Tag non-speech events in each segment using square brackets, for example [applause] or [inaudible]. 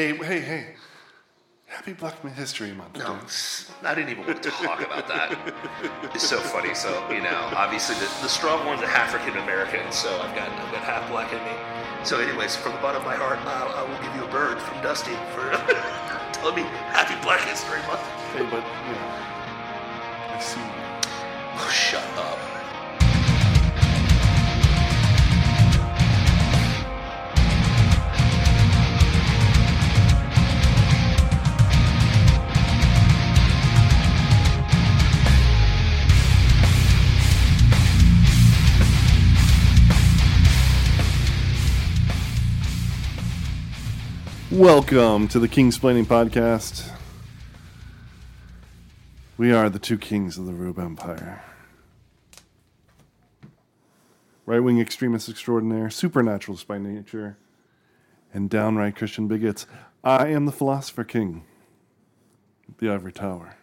Hey, hey, hey. Happy Black History Month. No, I didn't even want to talk about that. It's so funny. So you know, obviously the, the strong one's are African American, so I've got I've got half black in me. So, anyways, from the bottom of my heart, uh, I will give you a bird from Dusty for [laughs] telling me Happy Black History Month. Hey, but, you know, I see you. Oh, shut up. Welcome to the Kingsplaining Podcast. We are the two kings of the Rube Empire. Right wing extremists extraordinaire, supernaturalists by nature, and downright Christian bigots. I am the philosopher king, the Ivory Tower.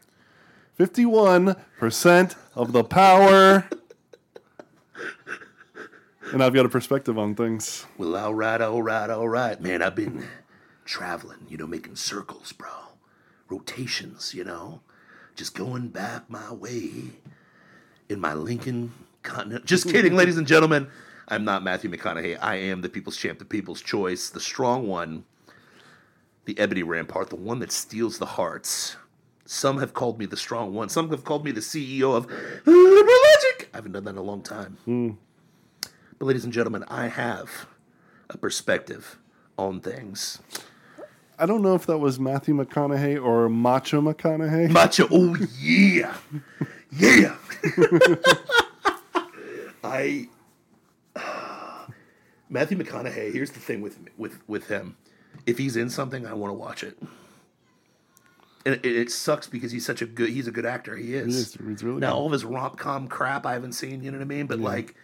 51% of the power. And I've got a perspective on things. Well, all right, all right, all right, man. I've been traveling, you know, making circles, bro. Rotations, you know, just going back my way in my Lincoln Continental. [laughs] Just kidding, [laughs] ladies and gentlemen. I'm not Matthew McConaughey. I am the people's champ, the people's choice, the strong one, the ebony rampart, the one that steals the hearts. Some have called me the strong one. Some have called me the CEO of Liberal Logic. I haven't done that in a long time. Hmm. But, ladies and gentlemen, I have a perspective on things. I don't know if that was Matthew McConaughey or Macho McConaughey. Macho, oh yeah, yeah. I [sighs] Matthew McConaughey. Here's the thing with with with him. If he's in something, I want to watch it. And it, it sucks because he's such a good. He's a good actor. He is. He is. He's really now good. all of his rom com crap I haven't seen. You know what I mean? But like.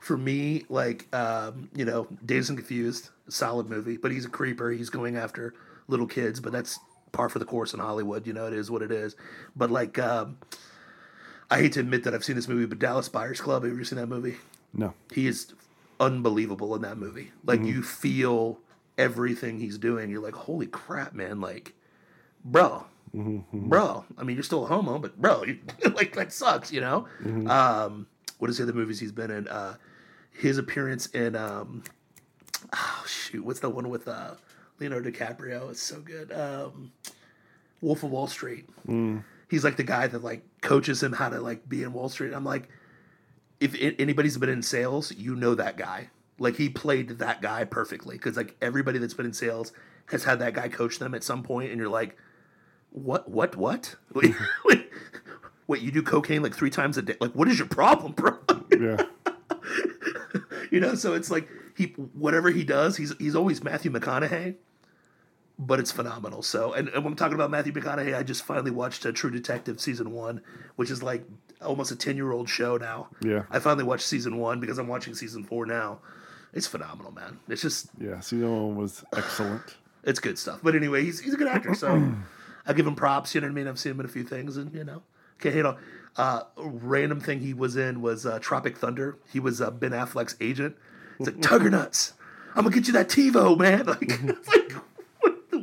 For me, like um, you know, Dazed and Confused, solid movie. But he's a creeper. He's going after little kids. But that's par for the course in Hollywood. You know, it is what it is. But like, um, I hate to admit that I've seen this movie, but Dallas Buyers Club. Have you ever seen that movie? No. He is unbelievable in that movie. Like you feel everything he's doing. You're like, holy crap, man! Like, bro, bro. I mean, you're still a homo, but bro, you, [laughs] like that sucks, you know. Um, what is the other movies he's been in? Uh, his appearance in um, oh shoot, what's the one with uh, Leonardo DiCaprio? It's so good. Um, Wolf of Wall Street. He's like the guy that like coaches him how to like be in Wall Street. I'm like, if anybody's been in sales, you know that guy. Like he played that guy perfectly because like everybody that's been in sales has had that guy coach them at some point, and you're like, what, what, what? [laughs] Wait, wait, wait, you do cocaine like three times a day? Like, what is your problem, bro? Yeah. [laughs] you know, so it's like he whatever he does, he's he's always Matthew McConaughey, but it's phenomenal. So, and, and when I'm talking about Matthew McConaughey, I just finally watched uh, True Detective season one, which is like almost a ten year old show now. Yeah. I finally watched season one because I'm watching season four now. It's phenomenal, man. It's just Yeah. Season one was excellent. it's good stuff. But anyway, he's he's a good actor, so [clears throat] I give him props. You know what I mean? I've seen him in a few things, and you know, can't hate on. Uh, random thing he was in was uh, Tropic Thunder. He was uh, Ben Affleck's agent. It's like Tugger nuts. I'm gonna get you that TiVo, man. [laughs] Like, like what in the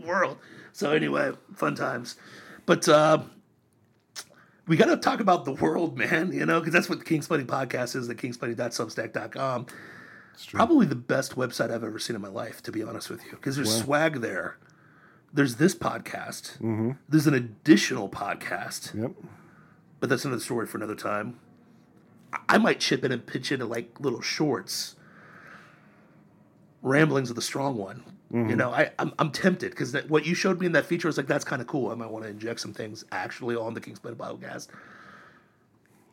world? So anyway, fun times. But uh, we got to talk about the world, man. You know, because that's what the Kingsplaining podcast is. The kingsplaining.substack.com. Probably the best website I've ever seen in my life, to be honest with you. Because there's swag there. There's this podcast. There's an additional podcast, Yep. but that's another story for another time. I- I might chip in and pitch into like little shorts. Ramblings of the Strong One. You know, I, I'm, I'm tempted because what you showed me in that feature was like, that's kind of cool. I might want to inject some things actually on the Kingsplaining podcast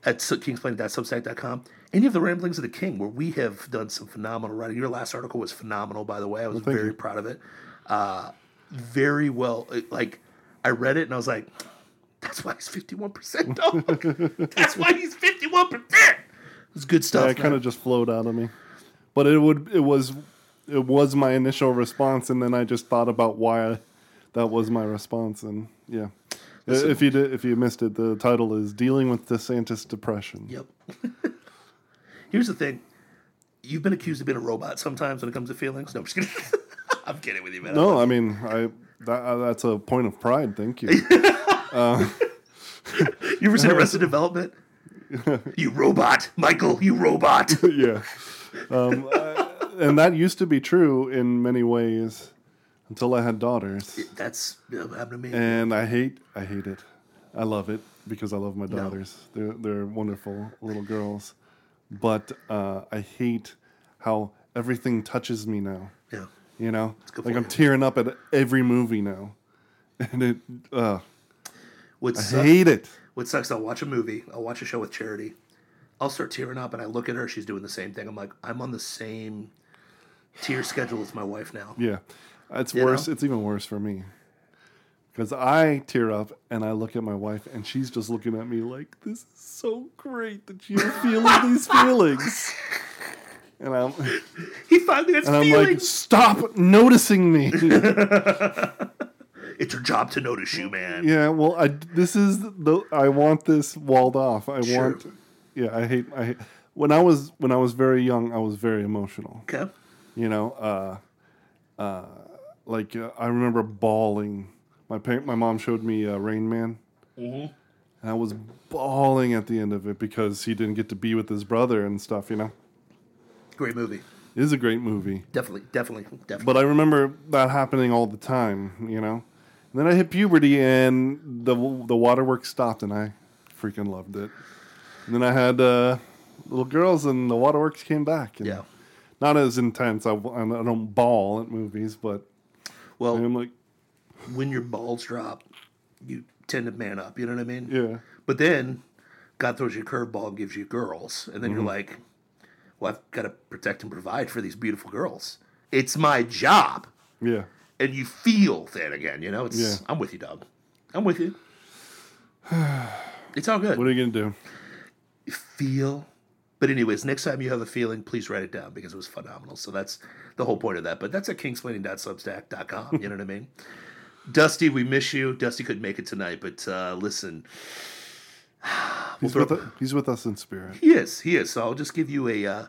at su- kingsplaining.substack.com. And you have the Ramblings of the King, where we have done some phenomenal writing. Your last article was phenomenal, by the way. I was thank very you. proud of it. Uh, very well. Like, I read it and I was like, that's why he's 51%, dog. [laughs] that's why he's 51%. It's good stuff. Yeah, it kind of just flowed out of me. But it would it was it was my initial response, and then I just thought about why I, that was my response, and yeah. Listen. if you did, if you missed it, the title is "Dealing with DeSantis Depression." Yep. [laughs] Here's the thing. You've been accused of being a robot sometimes when it comes to feelings. No, I'm just kidding. [laughs] I'm kidding with you, man. No, I mean, I that, uh, that's a point of pride. Thank you. [laughs] You ever seen Arrested Development? you robot, Michael. You robot. yeah. Um, I- and that used to be true in many ways until I had daughters. That's happened to me. And I hate I hate it. I love it because I love my daughters. They're they're wonderful little girls. But uh, I hate how everything touches me now. yeah. You know? Like I'm you. tearing up at every movie now. [laughs] And it uh, What I hate it. what sucks? I'll watch a movie. I'll watch a show with Charity. I'll start tearing up, and I look at her. She's doing the same thing. I'm like, I'm on the same tier schedule with my wife now. Yeah. It's You worse. know? It's even worse for me. Because I tear up and I look at my wife and she's just looking at me like, this is so great that you're feeling these [laughs] feelings. And I'm, [laughs] He finally has and I'm like, stop noticing me. [laughs] it's your job to notice you, man. yeah, well, I, this is the, I want this walled off. I Sure. want, yeah, I hate, I hate, when I was, when I was very young, I was very emotional. Okay. You know uh uh like uh, i remember bawling my parent my mom showed me uh, rain man Mm-hmm. and i was bawling at the end of it because he didn't get to be with his brother and stuff you know Great movie. it is a great movie Definitely, definitely, definitely. but i remember that happening all the time you know and then i hit puberty and the the waterworks stopped and i freaking loved it and then i had uh little girls and the waterworks came back and yeah. Not as intense I, I don't bawl at movies but Well, i'm like when your balls drop, you tend to man up. You know what I mean? yeah But then God throws you a curveball and gives you girls, and then Mm-hmm. you're like, "Well, I've got to protect and provide for these beautiful girls. It's my job." yeah And you feel that again. You know, it's Yeah. I'm with you, dog. I'm with you. [sighs] It's all good. What are you gonna do? You feel. But anyways, next time you have a feeling, please write it down because it was phenomenal. So that's the whole point of that. But that's at kingsplaining.substack.com. You know what I mean? Dusty, we miss you. Dusty couldn't make it tonight, but uh, listen, [sighs] He's throw- with, he's with us in spirit. he is. He is. So I'll just give you a uh,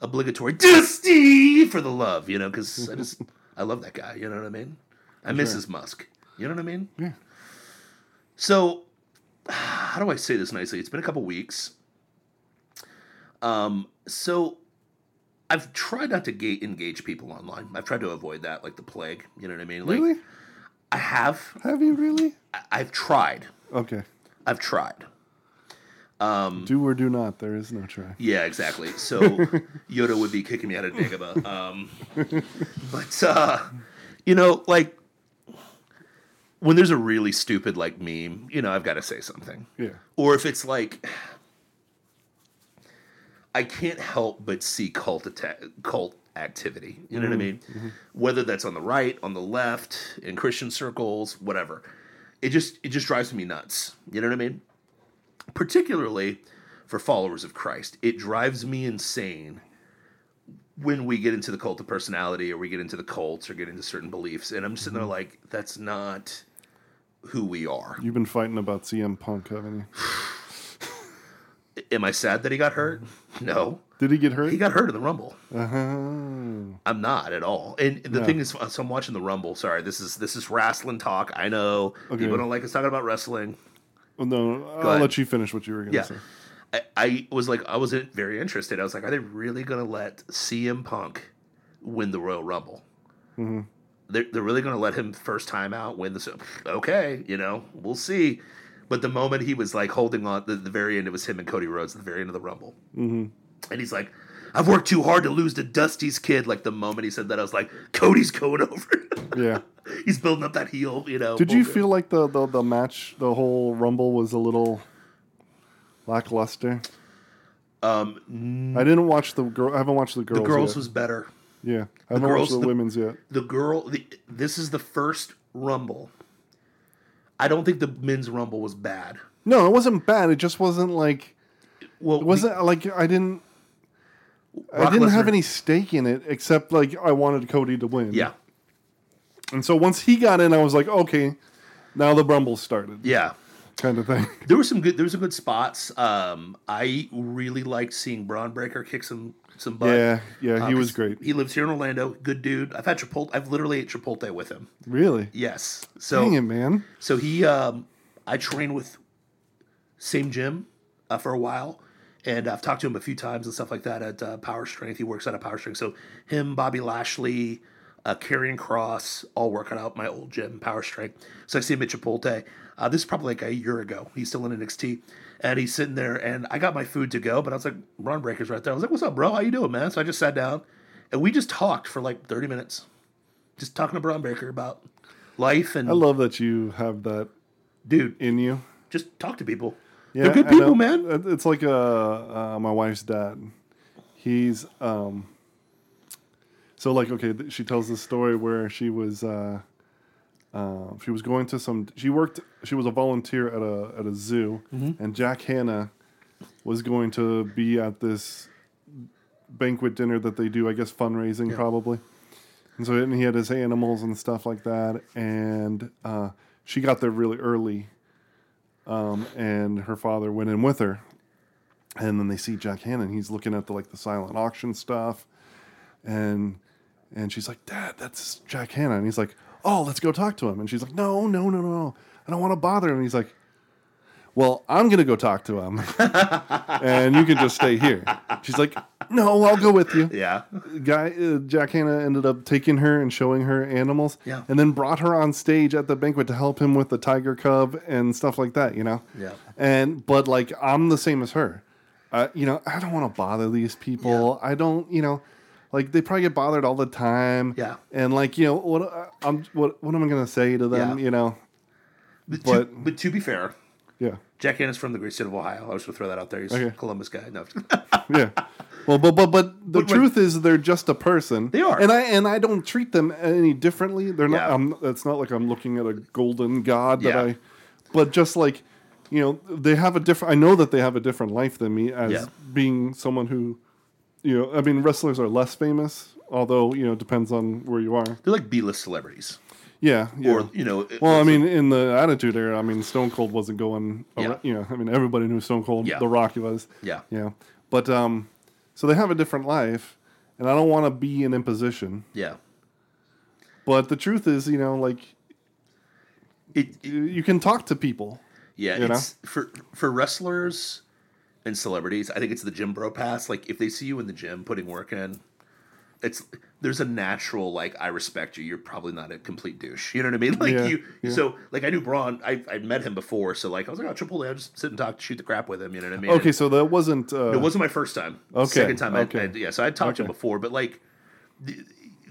obligatory Dusty for the love, you know, because I just I love that guy. You know what I mean? I miss his Musk. You know what I mean? Yeah. So, [sighs] how do I say this nicely? It's been a couple weeks. Um, so I've tried not to ga- engage people online. I've tried to avoid that like the plague. You know what I mean? Like Really? I have. Have you really? I- I've tried. Okay. I've tried. Um, Do or do not. There is no try. Yeah, exactly. So [laughs] Yoda would be kicking me out of Dagobah. Um, but uh, you know, like when there's a really stupid like meme, you know, I've got to say something. Yeah. Or if it's like I can't help but see cult cult activity. You know what I mm-hmm. mean? Mm-hmm. Whether that's on the right, on the left, in Christian circles, whatever. It just it just drives me nuts. You know what I mean? Particularly for followers of Christ. It drives me insane when we get into the cult of personality or we get into the cults or get into certain beliefs. And I'm sitting there mm-hmm. like, that's not who we are. You've been fighting about CM Punk, haven't you? [sighs] Am I sad that he got hurt? No. Did he get hurt? He got hurt in the Rumble. uh-huh. I'm not at all. And the No. thing is, so I'm watching the Rumble. Sorry, this is this is wrestling talk. I know Okay. people don't like us talking about wrestling. Well, no, I'll ahead. let you finish what you were going to Yeah, say. I, I was like, I wasn't very interested. I was like, are they really going to let CM Punk win the Royal Rumble? Mm-hmm. They're, they're really going to let him first time out win the. Okay, you know, we'll see. But the moment he was like holding on, the, the very end, it was him and Cody Rhodes at the very end of the Rumble. Mm-hmm. And he's like, I've worked too hard to lose to Dusty's kid. Like the moment he said that, I was like, Cody's going [laughs] over. Yeah. he's building up that heel, you know. Did you feel like the, the, the match, the whole Rumble was a little lackluster? Um, I didn't watch the girl. I haven't watched the girls. the girls yet. was better. yeah. I haven't girls- watched the, the- women's yet. the girl the, this is the first rumble i don't think the men's rumble was bad No, it wasn't bad. It just wasn't like well it wasn't like I didn't. I didn't have any stake in it except like I wanted Cody to win. yeah And so once he got in, I was like, okay, now the Rumble started, yeah kind of thing. there were some good there were some good spots um i really liked seeing Bron Breakker kick some some butt. Yeah, yeah, he Uh, was great. He lives here in Orlando. Good dude. I've had Chipotle. I've literally ate Chipotle with him. Really? Yes. So Dang it, man. so he, um, I train with same gym uh, for a while, and I've talked to him a few times and stuff like that at uh, Power Strength. He works out of Power Strength. So him, Bobby Lashley, uh, Karrion Kross, all working out my old gym, Power Strength. So I see him at Chipotle. Uh, this is probably like a year ago. He's still in NXT, and he's sitting there, and I got my food to go, but I was like, Bron Breakker's right there. I was like, "What's up, bro? How you doing, man?" So I just sat down, and we just talked for like thirty minutes, just talking to Bron Breakker about life and I love that you have that dude, in you. just talk to people. Yeah, They're good people, man. It's like uh, uh, my wife's dad. He's um. So like okay, she tells this story where she was uh, uh, she was going to some. She worked. She was a volunteer at a at a zoo, Mm-hmm. and Jack Hanna was going to be at this banquet dinner that they do. I guess fundraising probably. And so and he had his animals and stuff like that, and uh, she got there really early um, and her father went in with her. And then they see Jack Hanna. He's looking at the like the silent auction stuff, and and she's like, "Dad, that's Jack Hanna." And he's like, "Oh, let's go talk to him." And she's like, "No, no, no, no, I don't want to bother him." And he's like, "Well, I'm gonna go talk to him, [laughs] and you can just stay here." She's like, "No, I'll go with you." Yeah. guy uh, Jack Hanna ended up taking her and showing her animals, Yeah. and then brought her on stage at the banquet to help him with the tiger cub and stuff like that. You know, Yeah. And but like I'm the same as her. Uh, you know, I don't want to bother these people. I don't, you know, like they probably get bothered all the time. Yeah. And like you know what uh, I'm what what am I gonna say to them? Yeah. You know, But, But- to, but to be fair, yeah, Jack Hanna's from the great state of Ohio. I was going to throw that out there. He's Okay. a Columbus guy. No. [laughs] yeah. Well, but but but the But- but- truth is they're just a person. They are. and I and I don't treat them any differently. They're not. Yeah. I'm, it's not like I'm looking at a golden god that Yeah. I. But just like, you know, they have a different. I know that they have a different life than me as Yeah. being someone who, you know, I mean, wrestlers are less famous. Although you know, it depends on where you are. They're like B-list celebrities. Yeah, yeah. Or, you know. well, I it's- mean, in the Attitude Era, I mean, Stone Cold wasn't going. Yeah. Around, you know, I mean, everybody knew Stone Cold. Yeah. The Rock was. Yeah. Yeah. But um, so they have a different life, and I don't want to be an imposition. Yeah. But the truth is, you know, like It, it- you, can talk to people. yeah, You know? it's for for wrestlers and celebrities. I think it's the gym bro pass. Like if they see you in the gym putting work in, it's there's a natural like I respect you. You're probably not a complete douche. You know what I mean? [laughs] Like Yeah, you. yeah. So like I knew Bron. I I met him before. So like I was like, oh, Triple A. I'll just sit and talk, shoot the crap with him. You know what I mean? Okay, so that wasn't. Uh, It wasn't my first time. Okay, Second time. I, okay. I, yeah. So I talked to him before, but like, th-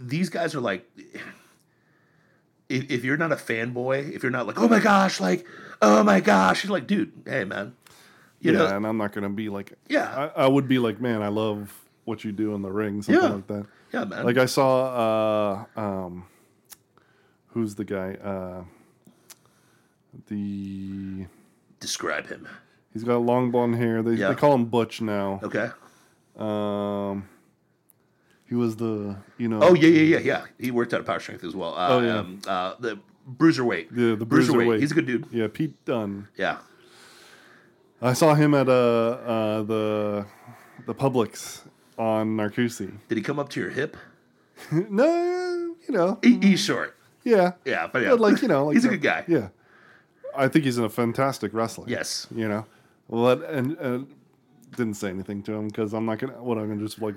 these guys are like, if, if you're not a fanboy, if you're not like, oh my gosh, like, oh my gosh, you're like, dude, hey man, you yeah, know, and I'm not gonna be like. Yeah. I, I would be like, man, I love what you do in the ring, something Yeah. like that. yeah, man. Like I saw, uh, um, who's the guy? Uh, the Describe him. he's got long blonde hair. They, Yeah. they call him Butch now. Okay. Um, he was the you know. Oh yeah, yeah, yeah, yeah. He worked out of Power Strength as well. Uh, Oh, yeah. um, uh, the bruiserweight. Yeah, the bruiserweight. He's a good dude. Yeah, Pete Dunne. Yeah. I saw him at uh, uh the the Publix on Narcoossee. Did he come up to your hip? [laughs] no, you know, He, he's short. yeah, Yeah, but yeah, but like you know, like [laughs] he's a good guy. Yeah, I think he's in a fantastic wrestler. Yes. you know, well, and, and didn't say anything to him because I'm not gonna. What I'm gonna just like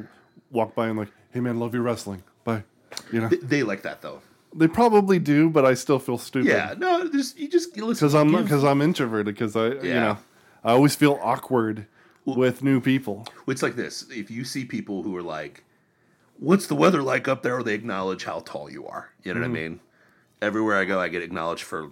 walk by and like, hey man, love your wrestling. Bye. You know, They, they like that though. they probably do, but I still feel stupid. Yeah, no, just you just because I'm because I'm introverted because I you know I always feel awkward with new people. It's like this: if you see people who are like, "What's the weather like up there?" they acknowledge how tall you are. You know Mm-hmm. what I mean? Everywhere I go, I get acknowledged for.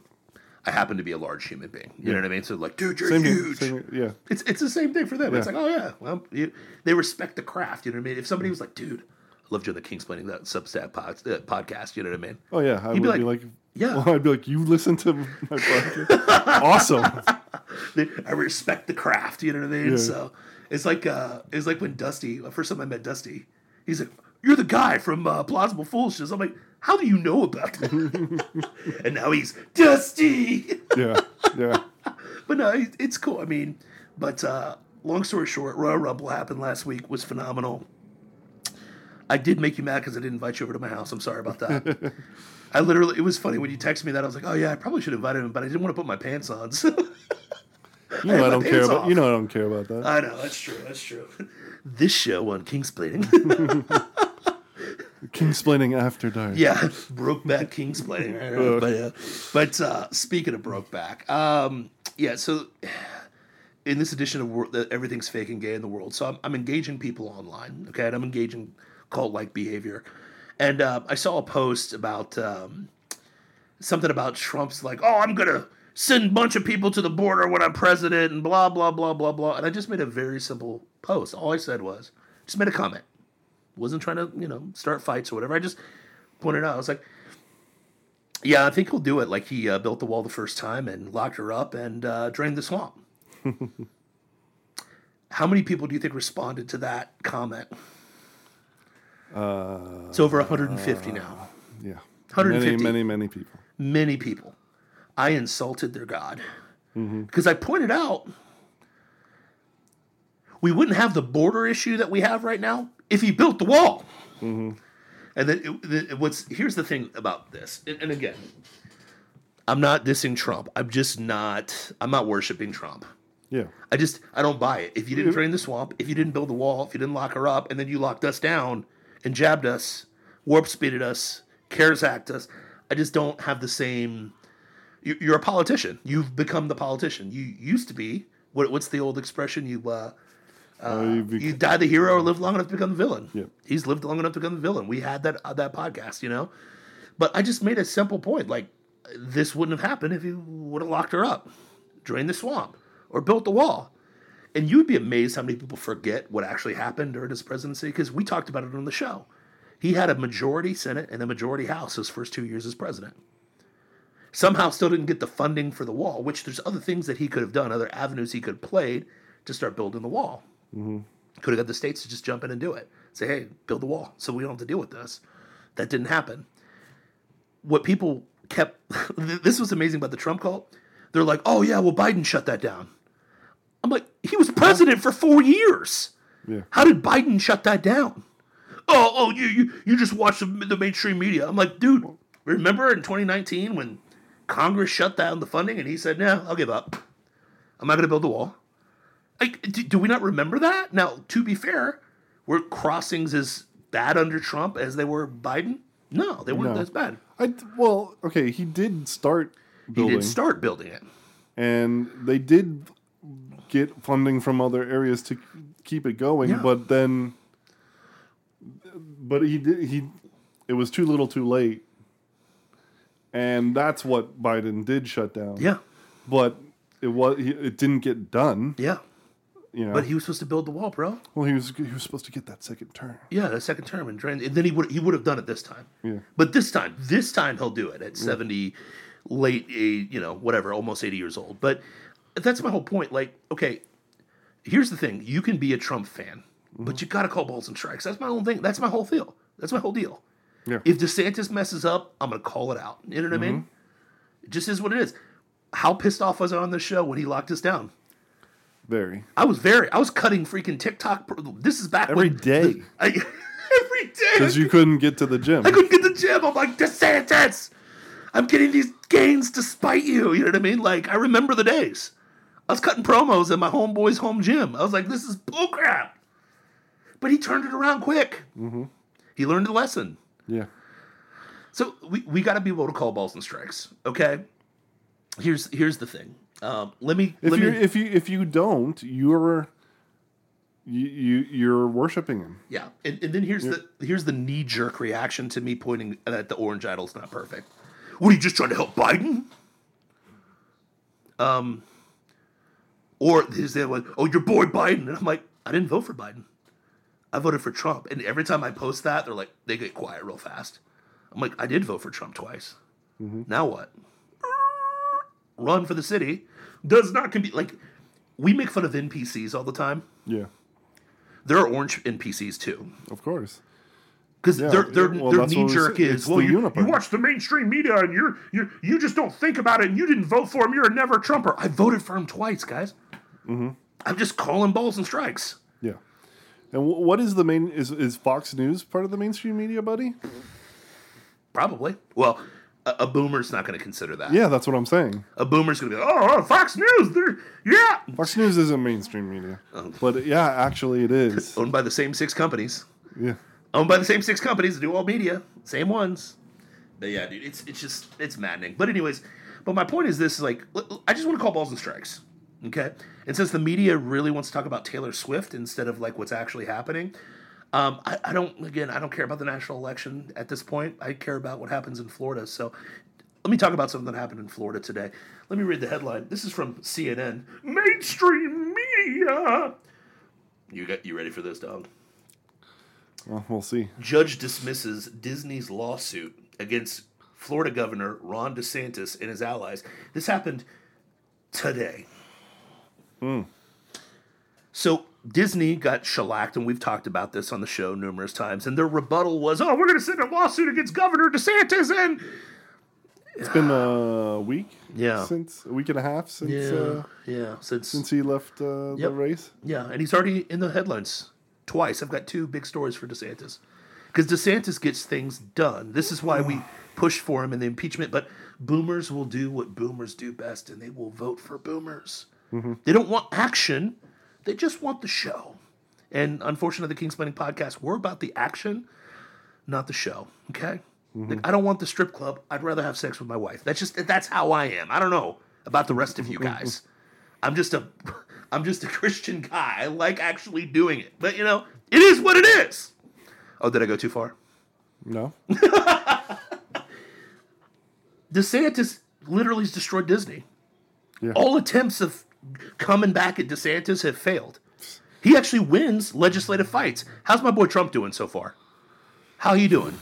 I happen to be a large human being. You know what I mean? So like, dude, you're Same huge. same yeah. It's it's the same thing for them. It's like, oh yeah, well, you, they respect the craft. You know what I mean? If somebody was like, dude, I love Joe the Kingsplaining that Substack pod, uh, podcast. You know what I mean? Oh yeah, I He'd would be be like, like, yeah. Well, [laughs] I'd be like, you listen to my podcast. [laughs] awesome. They- I respect the craft. You know what I mean? Yeah. So it's like uh, it's like when Dusty. The first time I met Dusty, he's like, "You're the guy from uh, Plausible Foolishness." I'm like, "How do you know about that?" [laughs] and now he's Dusty. Yeah, yeah. [laughs] but no, it's cool. I mean, but uh, long story short, Royal Rumble happened last week. Was phenomenal. I did make you mad because I didn't invite you over to my house. I'm sorry about that. [laughs] I literally, it was funny when you texted me that. I was like, oh yeah, I probably should invite him, but I didn't want to put my pants on. So You know I, my don't care about. off. You know I don't care about that. I know that's true. That's true. [laughs] This show on Kingsplaining, [laughs] King splaining after dark. yeah, Brokeback Kingsplaining. I but uh, but uh, speaking of Brokeback, um, yeah. So in this edition of Wor- everything's fake and gay in the world, so I'm, I'm engaging people online. Okay, and I'm engaging cult-like behavior, and uh, I saw a post about. Um, something about Trump's like, oh, I'm gonna send a bunch of people to the border when I'm president, and blah blah blah blah blah. And I just made a very simple post. All I said was, just made a comment. Wasn't trying to, you know, start fights or whatever. I just pointed out. I was like, yeah, I think he'll do it. Like he uh, built the wall the first time and locked her up and uh, drained the swamp. [laughs] How many people do you think responded to that comment? Uh, It's over 150 now. yeah. 150. Many, many, many people. many people. I insulted their God mm-hmm. because I pointed out we wouldn't have the border issue that we have right now if he built the wall. Mm-hmm. And then it, it, what's here's the thing about this, and, and again, I'm not dissing Trump. I'm just not. I'm not worshiping Trump. Yeah. I just I don't buy it. If you didn't drain the swamp, if you didn't build the wall, if you didn't lock her up, and then you locked us down and jabbed us, warp speeded us, CARES Act us, I just don't have the same. You- You're a politician. You've become the politician. You used to be. What, what's the old expression? You uh, Uh, you bec- you die the hero or live long enough to become the villain. Yep. He's lived long enough to become the villain. We had that uh, that podcast, you know. But I just made a simple point. Like this wouldn't have happened if you would have locked her up, drained the swamp, or built the wall. And you'd be amazed how many people forget what actually happened during his presidency because we talked about it on the show. He had a majority Senate and a majority House his first two years as president. Somehow still didn't get the funding for the wall, which there's other things that he could have done, other avenues he could have played to start building the wall. Mm-hmm. Could have got the states to just jump in and do it. Say, hey, build the wall so we don't have to deal with this. That didn't happen. What people kept, [laughs] this was amazing about the Trump cult. They're like, oh, yeah, well, Biden shut that down. I'm like, he was president for four years. Yeah. How did Biden shut that down? Oh, oh, you you, you just watch the, the mainstream media. I'm like, dude, remember in 2019 when Congress shut down the funding and he said, "No, I'll give up. I'm not going to build the wall." Like, do, do we not remember that? Now, to be fair, were crossings as bad under Trump as they were Biden? No, they weren't No. as bad. I well, okay, he did start He building, did start building it. and they did get funding from other areas to keep it going. Yeah. But then, but he did he. It was too little, too late, and that's what Biden did shut down. Yeah, but it was it didn't get done. yeah. You know, But he was supposed to build the wall, bro. well, he was he was supposed to get that second term. Yeah, the second term and drain. And then he would he would have done it this time. Yeah. But this time, this time he'll do it at seventy, late, eh, you know, whatever, almost eighty years old. But that's my whole point. Like, okay, here's the thing: you can be a Trump fan, but you got to call balls and strikes. That's my whole thing. That's my whole deal. That's my whole deal. Yeah. If DeSantis messes up, I'm gonna call it out. You know what I mean? It just is what it is. How pissed off was I on the show when he locked us down? Very. I was very. I was cutting freaking TikTok. pro- This is back Every when day. the- [laughs] I, every day. Because you couldn't get to the gym. I couldn't get to the gym. I'm like, DeSantis, I'm getting these gains despite you. You know what I mean? Like, I remember the days. I was cutting promos at my homeboy's home gym. I was like, this is bullcrap. But he turned it around quick. Mm-hmm. He learned a lesson. Yeah. So we, we got to be able to call balls and strikes. Okay. Here's here's the thing. Um, let me If let you me if you if you don't, you're you, you you're worshiping him. Yeah, and, and then here's the here's the knee jerk reaction to me pointing that the orange idol's not perfect. What are you just trying to help Biden? Um, or is there one? Oh, your boy Biden, and I'm like, I didn't vote for Biden. I voted for Trump, and every time I post that, they're like, they get quiet real fast. I'm like, I did vote for Trump twice. Now what? Run for the city does not compete. Like, we make fun of NPCs all the time. Yeah. There are orange NPCs too. Of course. Because Yeah, their their, well, their knee we jerk said. is well you, uniparty. you watch the mainstream media and you're you you just don't think about it and you didn't vote for him you're a never Trumper I voted for him twice guys Mm-hmm. I'm just calling balls and strikes. And wh- what is the main? Is is Fox News part of the mainstream media, buddy? Probably. Well, a, a boomer's not going to consider that. Yeah, that's what I'm saying. A boomer's going to be, like, oh, oh, Fox News, they're yeah, Fox News isn't mainstream media, oh. but yeah, actually it is. [laughs] owned by the same six companies. Yeah, owned by the same six companies that do all media, same ones. But yeah, dude, it's it's just it's maddening. But anyways, but my point is this: is like l- l- I just want to call balls and strikes. Okay, and since the media really wants to talk about Taylor Swift instead of like what's actually happening, um, I, I don't. Again, I don't care about the national election at this point. I care about what happens in Florida. So let me talk about something that happened in Florida today. Let me read the headline. This is from CNN. Mainstream media. You got you ready for this, dog? well, we'll see. Judge dismisses Disney's lawsuit against Florida Governor Ron DeSantis and his allies. This happened today. So Disney got shellacked, and we've talked about this on the show numerous times. And their rebuttal was, "Oh, we're going to send a lawsuit against Governor DeSantis." And It's been a week. Yeah. since a week and a half since uh, yeah, since since he left uh, Yep. the race. Yeah, and he's already in the headlines twice. I've got two big stories for DeSantis. Because DeSantis gets things done. This is why we push for him in the impeachment, but boomers will do what boomers do best, and they will vote for boomers. Mm-hmm. They don't want action, they just want the show. And unfortunately, the Kingsplaining podcast, we're about the action, not the show. Okay? Mm-hmm. Like, I don't want the strip club. I'd rather have sex with my wife. That's just that's how I am. I don't know about the rest of you mm-hmm. guys. I'm just a [laughs] I'm just a Christian guy. I like actually doing it. But you know, it is what it is. Oh, did I go too far? No, [laughs] DeSantis literally has destroyed Disney. Yeah. All attempts of coming back at DeSantis have failed. He actually wins legislative fights. How's my boy Trump doing so far? How are you doing?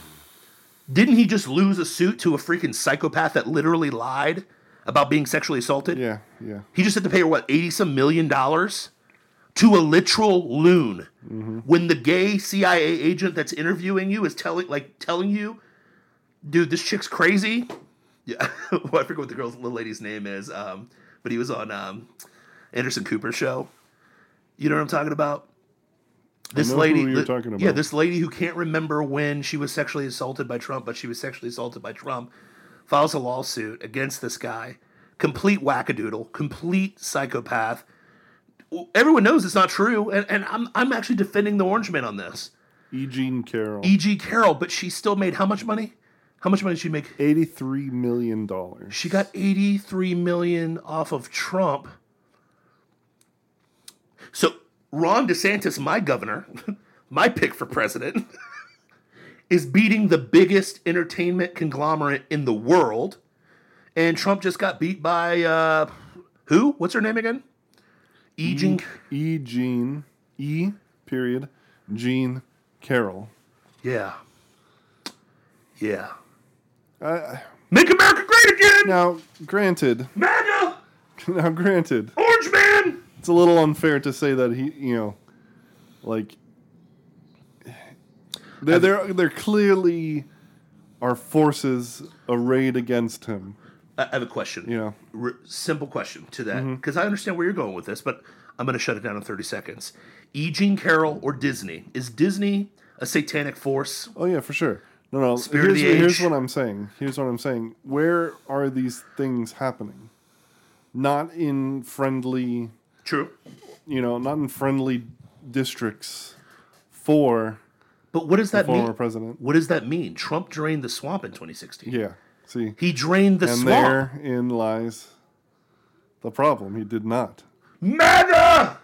Didn't he just lose a suit to a freaking psychopath that literally lied about being sexually assaulted? yeah, yeah. He just had to pay her what eighty some million dollars to a literal loon. When the gay CIA agent that's interviewing you is telling like telling you, dude, this chick's crazy. Yeah, [laughs] well, I forget what the girl's little lady's name is. Um, but he was on um, Anderson Cooper show. You know what I'm talking about? This lady, you're li- talking yeah, this lady who can't remember when she was sexually assaulted by Trump, but she was sexually assaulted by Trump, files a lawsuit against this guy. Complete wackadoodle, complete psychopath. Everyone knows it's not true, and, and I'm I'm actually defending the Orange Man on this. E. Jean Carroll, E.G. Carroll, but she still made how much money? How much money did she make? eighty-three million dollars. She got 83 million off of Trump. So Ron DeSantis, my governor, [laughs] my pick for president, [laughs] is beating the biggest entertainment conglomerate in the world. And Trump just got beat by uh who? What's her name again? E. Jean E. Jean E. Period. Jean Carroll. Yeah. Yeah. I, Make America great again! now, granted, MAGA! [laughs] now granted, Orange Man! It's a little unfair to say that he, you know, like there, there, there clearly are forces arrayed against him. I have a question. You know, R- simple question to that mm-hmm. because I understand where you're going with this, but I'm going to shut it down in 30 seconds. E. Jean Carroll or Disney? Is Disney a satanic force? Oh yeah, for sure. No, no. Spirit of here's, here's what I'm saying. Here's what I'm saying. Where are these things happening? Not in friendly, True. you know, not in friendly districts for But what does that former mean? president. What does that mean? Trump drained the swamp in 2016. Yeah. See, He drained the and swamp. therein lies the problem. He did not. MAGA!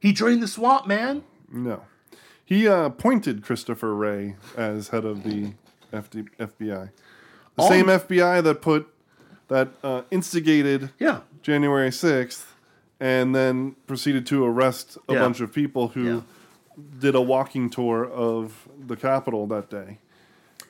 He drained the swamp, man. No. He uh, appointed Christopher Wray as head of the FD, FBI. The All- same FBI that put that uh, instigated Yeah. January 6th and then proceeded to arrest a Yeah. bunch of people who Yeah. did a walking tour of the Capitol that day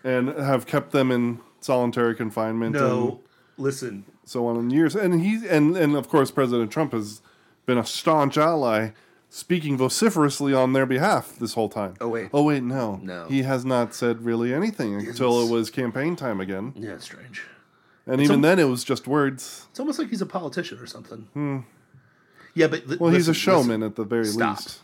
and have kept them in solitary confinement and No. Listen. so on in years. And he and, and of course President Trump has been a staunch ally speaking vociferously on their behalf this whole time. Oh, wait. Oh wait, no. No. He has not said really anything until it was campaign time again. Yeah, it's strange. And even then it was just words. It's almost like he's a politician or something. Hmm. Yeah, but. Well, he's a showman listen. at the very Stop. least.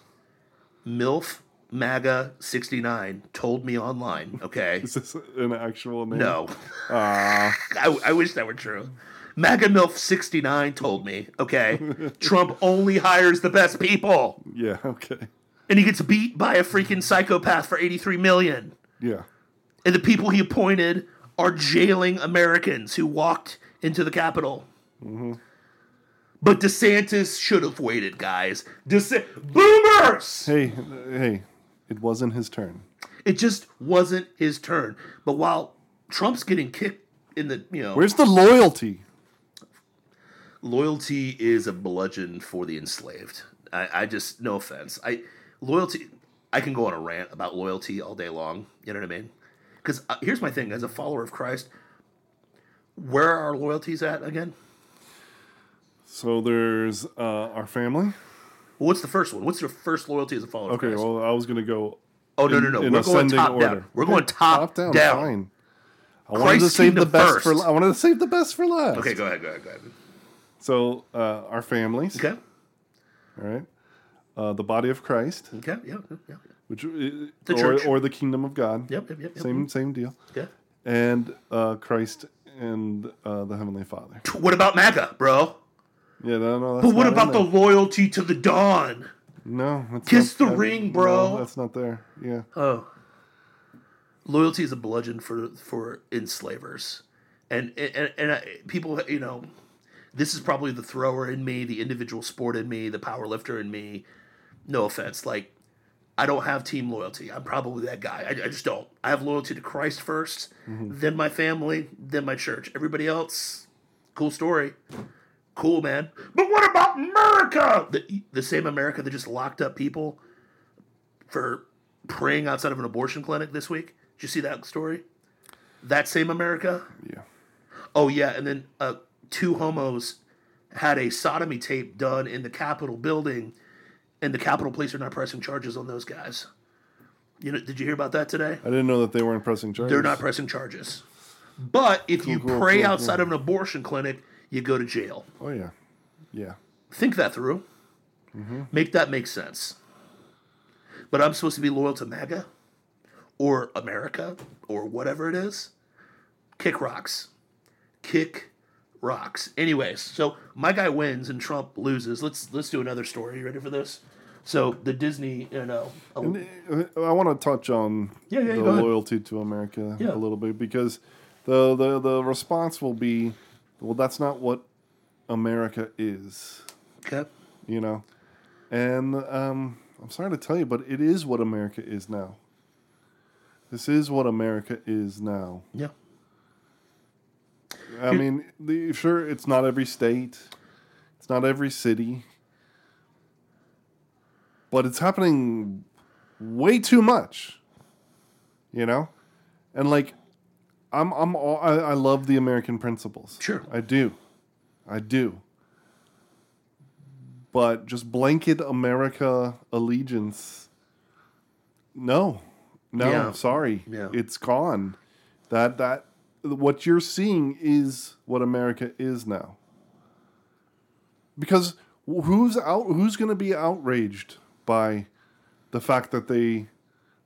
MILF MAGA 69 told me online, okay? [laughs] Is this an actual name? No. [laughs] Ah, I, I wish that were true. MAGA MILF 69 told me, okay? [laughs] Trump only hires the best people. yeah. Okay. And he gets beat by a freaking psychopath for 83 million. Yeah. And the people he appointed are jailing Americans who walked into the Capitol. But DeSantis should have waited, guys. DeSantis, boomers! Hey, hey, it wasn't his turn. It just wasn't his turn. But while Trump's getting kicked in the, you know, Where's the loyalty? loyalty is a bludgeon for the enslaved. I, I just, no offense. I loyalty. I can go on a rant about loyalty all day long. You know what I mean? Because uh, here's my thing: as a follower of Christ, where are our loyalties at again? So there's uh, our family. Well, what's the first one? What's your first loyalty as a follower Okay, well, I was gonna go. oh no, in- no, no! in We're going top order. down. We're going top, down. Fine. I wanted to save the best first. for. I wanted to save the best for last. Okay, go ahead, go ahead, go ahead. So uh, our families. Okay, All right. Uh, the body of Christ, okay, yeah, yeah, yeah. which uh, The or, church. or the kingdom of God. Yep, yep, yep. yep. Same same deal. Yeah. And uh, Christ and uh, the heavenly Father. What about MAGA, bro? Yeah, no, no. That's But what about the loyalty to the Dawn? no? Kiss not- the that- ring, bro. No, that's not there. Yeah. Oh, loyalty is a bludgeon for for enslavers, and and and I, people, you know, this is probably the thrower in me, the individual sport in me, the power lifter in me. No offense, like I don't have team loyalty. I'm probably that guy. I, I just don't. I have loyalty to Christ 1st mm-hmm. then my family, then my church. Everybody else, cool story. Cool, man. But what about America? The, the same America that just locked up people for praying outside of an abortion clinic this week. Did you see that story? That same America? Yeah. Oh, yeah. And then uh, two homos had a sodomy tape done in the Capitol building, and the Capitol police are not pressing charges on those guys. You know, did you hear about that today? I didn't know that they weren't pressing charges. They're not pressing charges. But if you cool, pray cool, outside of an abortion clinic, you go to jail. Oh yeah. Yeah. Think that through. Make that make sense. But I'm supposed to be loyal to MAGA or America or whatever it is. Kick rocks. Kick rocks. Anyways, so my guy wins and Trump loses. Let's let's do another story. You ready for this? So the Disney, you know, uh, I want to touch on Yeah, yeah, the loyalty to America Yeah. a little bit because the, the the response will be, well, that's not what America is, okay. you know, and um, I'm sorry to tell you, but it is what America is now. This is what America is now. Yeah. I mean, the, sure, it's not every state, it's not every city, but it's happening way too much. You know, and like, I'm I'm all, I, I love the American principles. Sure. I do, I do. But just blanket America allegiance. No, no, Yeah. sorry, Yeah. it's gone. That that what you're seeing is what America is now. Because who's out? Who's going to be outraged by the fact that they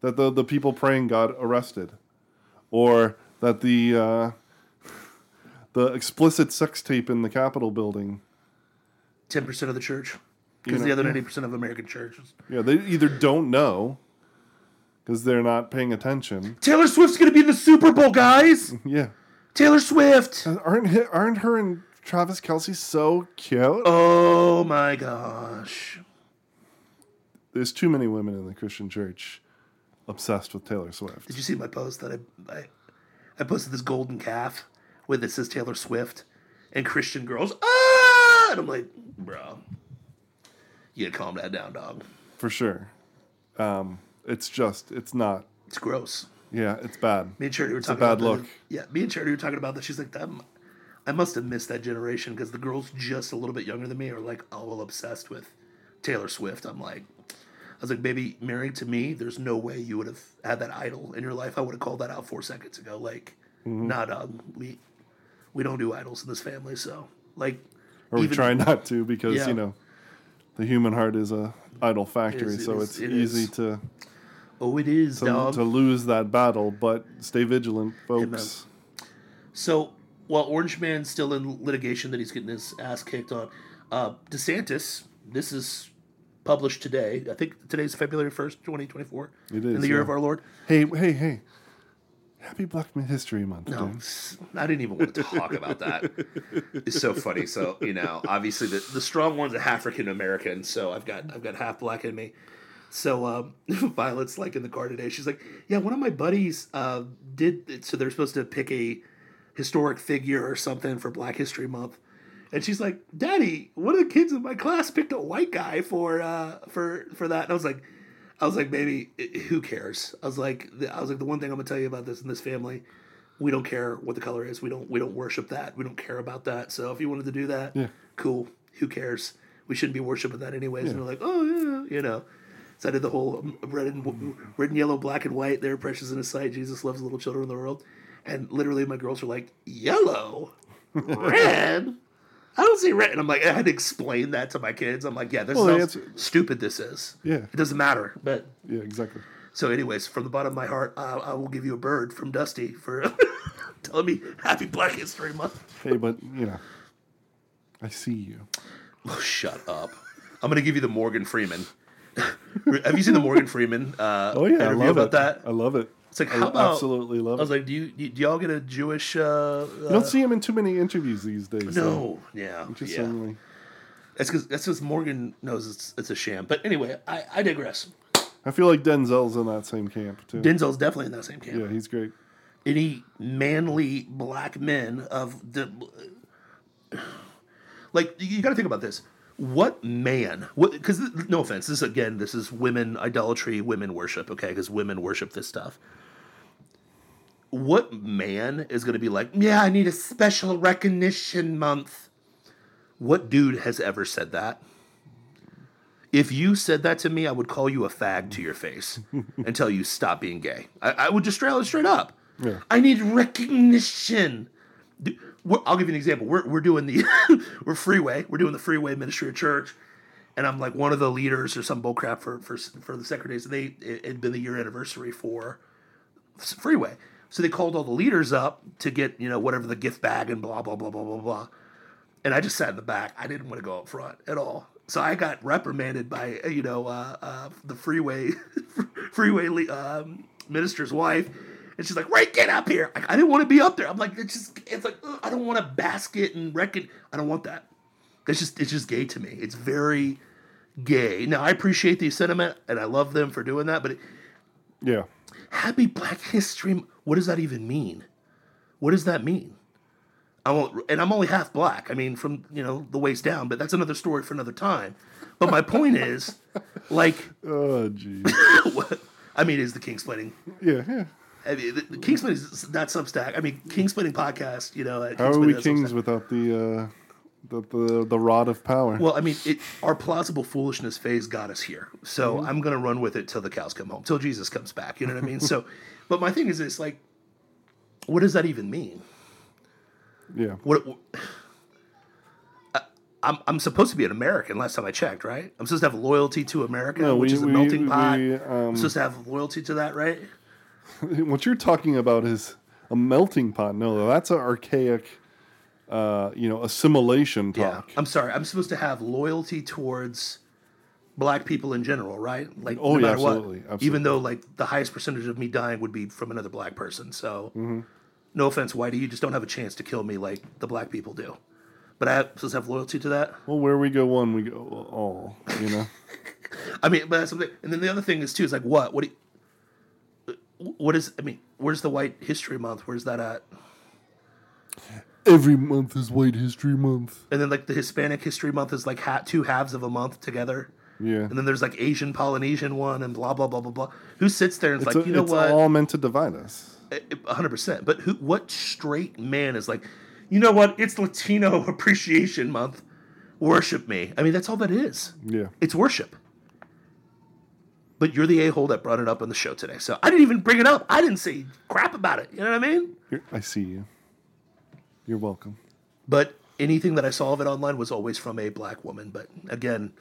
that the the people praying got arrested, or that the uh, the explicit sex tape in the Capitol building? Ten percent of the church. Because know, the other yeah. ninety percent of American churches. Yeah, they either don't know because they're not paying attention. Taylor Swift's gonna be in the Super Bowl, guys. [laughs] Yeah, Taylor Swift. aren't aren't her and Travis Kelce so cute? Oh my gosh. There's too many women in the Christian church obsessed with Taylor Swift. Did you see my post that I I, I posted this golden calf with it says Taylor Swift and Christian girls. Ah! And I'm like, bro, you gotta calm that down, dog. For sure. Um, it's just, it's not. It's gross. Yeah, it's bad. Me and Charity were a talking bad about that. Yeah, me and Charity were talking about that. She's like, that, I must have missed that generation because the girls just a little bit younger than me are like all obsessed with Taylor Swift. I'm like, I was like, baby, married to me, there's no way you would have had that idol in your life. I would have called that out four seconds ago. Like, Mm-hmm. nah, dog, we we don't do idols in this family. So, like, Or we even- try not to because, Yeah. you know, the human heart is a idol factory, is, it so is, it's it easy is. to Oh, it is, to, dog. to lose that battle. But stay vigilant, folks. So while Orange Man's still in litigation that he's getting his ass kicked on, uh, DeSantis, this is published today. I think today's February 1st, 2024. It In the year yeah. of our Lord. Hey, hey, hey! Happy Black History Month, No, James. I didn't even want to talk about that. [laughs] It's so funny. So you know, obviously the, the strong one's a African American. So I've got I've got half black in me. So um, [laughs] Violet's like in the car today. She's like, yeah, one of my buddies uh, did. So they're supposed to pick a historic figure or something for Black History Month. And she's like, "Daddy, one of the kids in my class picked a white guy for uh, for for that." And I was like, "I was like, baby, who cares?" I was like, the- "I was like, the one thing I'm gonna tell you about this in this family, we don't care what the color is. We don't we don't worship that. We don't care about that. So if you wanted to do that, Yeah. cool. Who cares? We shouldn't be worshiping that anyways." And they're like, "Oh yeah, you know." So I did the whole red and red and yellow, black and white. They're precious in His sight. Jesus loves little children in the world, and literally my girls are like, "Yellow, [laughs] red." I don't see red. And I'm like, I had to explain that to my kids. I'm like, yeah, this Well, is how stupid this is. Yeah. It doesn't matter. But Yeah, exactly. so, anyways, from the bottom of my heart, uh, I will give you a bird from Dusty for [laughs] telling me Happy Black History Month. Hey, but you know, I see you. Oh, shut up. I'm going to give you the Morgan Freeman. [laughs] Have you seen the Morgan Freeman uh, Oh yeah, I love about it. that? I love it. It's like, I how about- absolutely love it. I was it. like, do you do y'all get a Jewish? Uh, you don't see him in too many interviews these days. no, yeah, Just yeah. That's because that's because Morgan knows it's it's a sham. But anyway, I, I digress. I feel like Denzel's in that same camp too. Denzel's definitely in that same camp. yeah, he's great. any manly black men of the like you got to think about this what man what because no offense this again this is women idolatry women worship okay because women worship this stuff what man is going to be like yeah i need a special recognition month what dude has ever said that if you said that to me i would call you a fag to your face [laughs] and tell you stop being gay i, I would just straight, straight up Yeah. I need recognition. I'll give you an example. We're, we're doing the [laughs] we're freeway. We're doing the freeway ministry of church, and I'm like one of the leaders or some bullcrap for for for the secretaries. They it had been the year anniversary for freeway, so they called all the leaders up to get you know whatever the gift bag and blah blah blah blah blah blah. And I just sat in the back. I didn't want to go up front at all. So I got reprimanded by you know uh, uh, the freeway [laughs] freeway le- um, minister's wife, and she's like, "Ray, get up here!" Like, I didn't want to be up there. I'm like, it's just it's like ugh, I don't want to basket and reckon. I don't want that. It's just it's just gay to me. It's very gay. Now I appreciate the sentiment and I love them for doing that, but it, Yeah. Happy Black History. What does that even mean? What does that mean? I won't, and I'm only half black. I mean, from you know the waist down, but that's another story for another time. But my point is, [laughs] like, Oh, geez. [laughs] what, I mean, is the Kingsplaining? yeah, yeah. I mean, the, the Kingsplaining is not Substack. I mean, Kingsplaining podcast. You know, How are we kings Substack. without the, uh, the the the rod of power? Well, I mean, it, our plausible foolishness phase got us here. So I'm going to run with it till the cows come home, till Jesus comes back. You know what I mean? So, [laughs] but my thing is this like, what does that even mean? yeah. What? I, I'm, I'm supposed to be an American. Last time I checked, right? I'm supposed to have loyalty to America, No, which we- is a we- melting pot. we, I'm um, supposed to have loyalty to that, right? [laughs] what you're talking about is a melting pot. No, that's an archaic, uh, you know, assimilation talk. I'm sorry. I'm supposed to have loyalty towards black people in general, right? Like, Oh, no yeah, matter what. absolutely, absolutely. Even though, like, the highest percentage of me dying would be from another black person. So, Mm-hmm. no offense, Whitey, you just don't have a chance to kill me like the black people do. But I have, supposed to have loyalty to that. Well, where we go one, we go all. You know. [laughs] I mean, but that's something. And then the other thing is too is like what? What? Do you, what is? I mean, where's the White History Month? Where's that at? Every month is White History Month. And then like the Hispanic History Month is like ha- two halves of a month together. Yeah. And then there's like Asian Polynesian one and blah blah blah blah blah. Who sits there and It's, like, a- you know it's what? It's all meant to divide us. Eh, eh, hundred percent. But who? What straight man is like, you know what? It's Latino [laughs] Appreciation Month. Worship me. I mean, that's all that is. Yeah. It's worship. But you're the a hole that brought it up on the show today. So I didn't even bring it up. I didn't say crap about it. You know what I mean? Here, I see you. You're welcome. But anything that I saw of it online was always from a black woman. But again,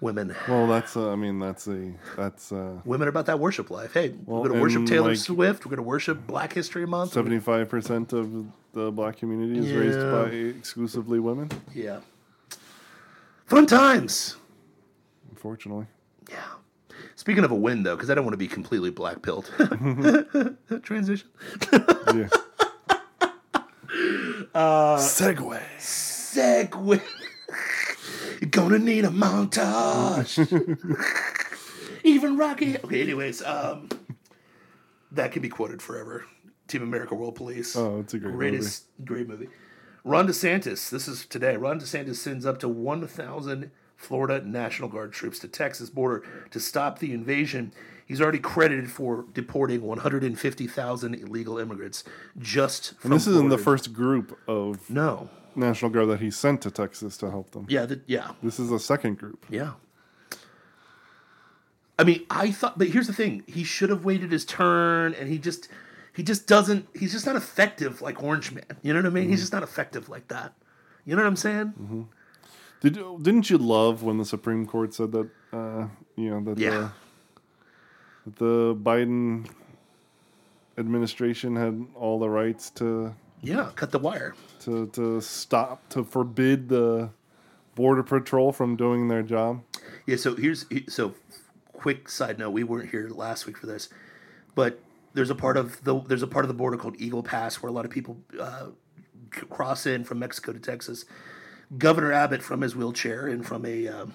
women. Well, that's uh, I mean that's a that's uh, Women are about that worship life. Hey, Well, we're going to worship Taylor like- Swift. We're going to worship Black History Month. seventy five percent of the black community is raised by exclusively women. Yeah. Fun times. Unfortunately, Yeah. Speaking of a win, though, because I don't want to be completely black pilled. [laughs] Transition. yeah. [laughs] Uh, Segue. Segue. You're gonna need a montage. [laughs] Even Rocky. Okay, anyways, um, that can be quoted forever. Team America World Police. Oh, it's a great movie. greatest, great movie. Ron DeSantis. This is today. Ron DeSantis sends up to 1,000 Florida National Guard troops to Texas border to stop the invasion. He's already credited for deporting 150,000 illegal immigrants just from And this isn't the first group of No. National Guard that he sent to Texas to help them. Yeah. The, yeah. This is a second group. Yeah. I mean, I thought, but here's the thing: he should have waited his turn, and he just, he just doesn't. He's just not effective like Orange Man. You know what I mean? He's mm-hmm. just not effective like that. You know what I'm saying? Mm-hmm. Did you- didn't you love when the Supreme Court said that uh, you know that Yeah. Uh, the, the Biden administration had all the rights to Yeah. Cut the wire. to to stop to forbid the border patrol from doing their job? Yeah. So here's so quick side note: we weren't here last week for this, but there's a part of the there's a part of the border called Eagle Pass where a lot of people uh, cross in from Mexico to Texas. Governor Abbott from his wheelchair and from a, um,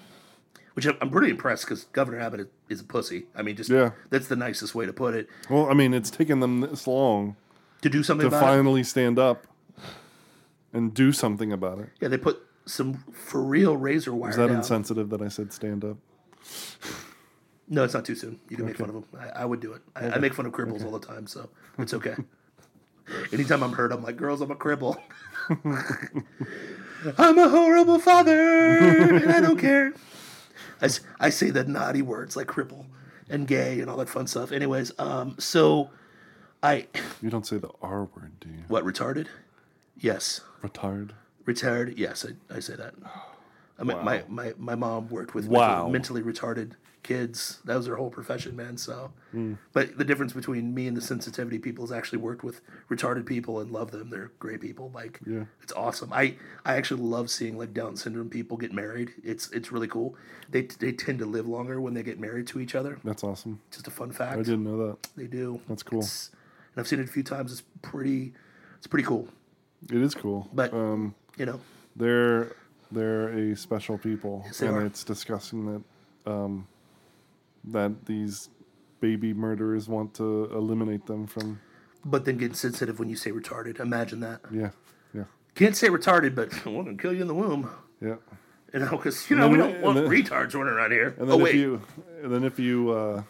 which I'm pretty impressed because Governor Abbott is, is a pussy. I mean, just Yeah. that's the nicest way to put it. Well, I mean, it's taken them this long To do something to about it. finally stand up and do something about it. Yeah, they put some for real razor wire. Is that down. insensitive that I said stand up? No, it's not too soon. You can make fun of them. I, I would do it. I, I make fun of cripples all the time, so it's okay. [laughs] Anytime I'm hurt, I'm like, girls, I'm a cripple. [laughs] I'm a horrible father, and I don't care. I, I say the naughty words like cripple and gay and all that fun stuff. Anyways, um, so I You don't say the R word, do you? what retarded? Yes, Retard. retired. Yes, I, I say that. I mean, my, my my mom worked with Wow. mentally, mentally retarded kids. That was her whole profession, man. So, Hmm. but the difference between me and the sensitivity people is actually worked with retarded people and love them. They're great people. Like, Yeah. it's awesome. I I actually love seeing like Down syndrome people get married. It's it's really cool. They they tend to live longer when they get married to each other. That's awesome. Just a fun fact. I didn't know that. They do. That's cool. It's- and I've seen it a few times. It's pretty. It's pretty cool. It is cool. But um, you know, they're they're a special people, they and are. it's disgusting that um, that these baby murderers want to eliminate them from. but then get sensitive when you say retarded. Imagine that. Yeah, yeah, Can't say retarded, but [laughs] I want to kill you in the womb. yeah. You know, because you know And we don't want then- retards running around here. And Oh then if wait, you, and then if you, uh,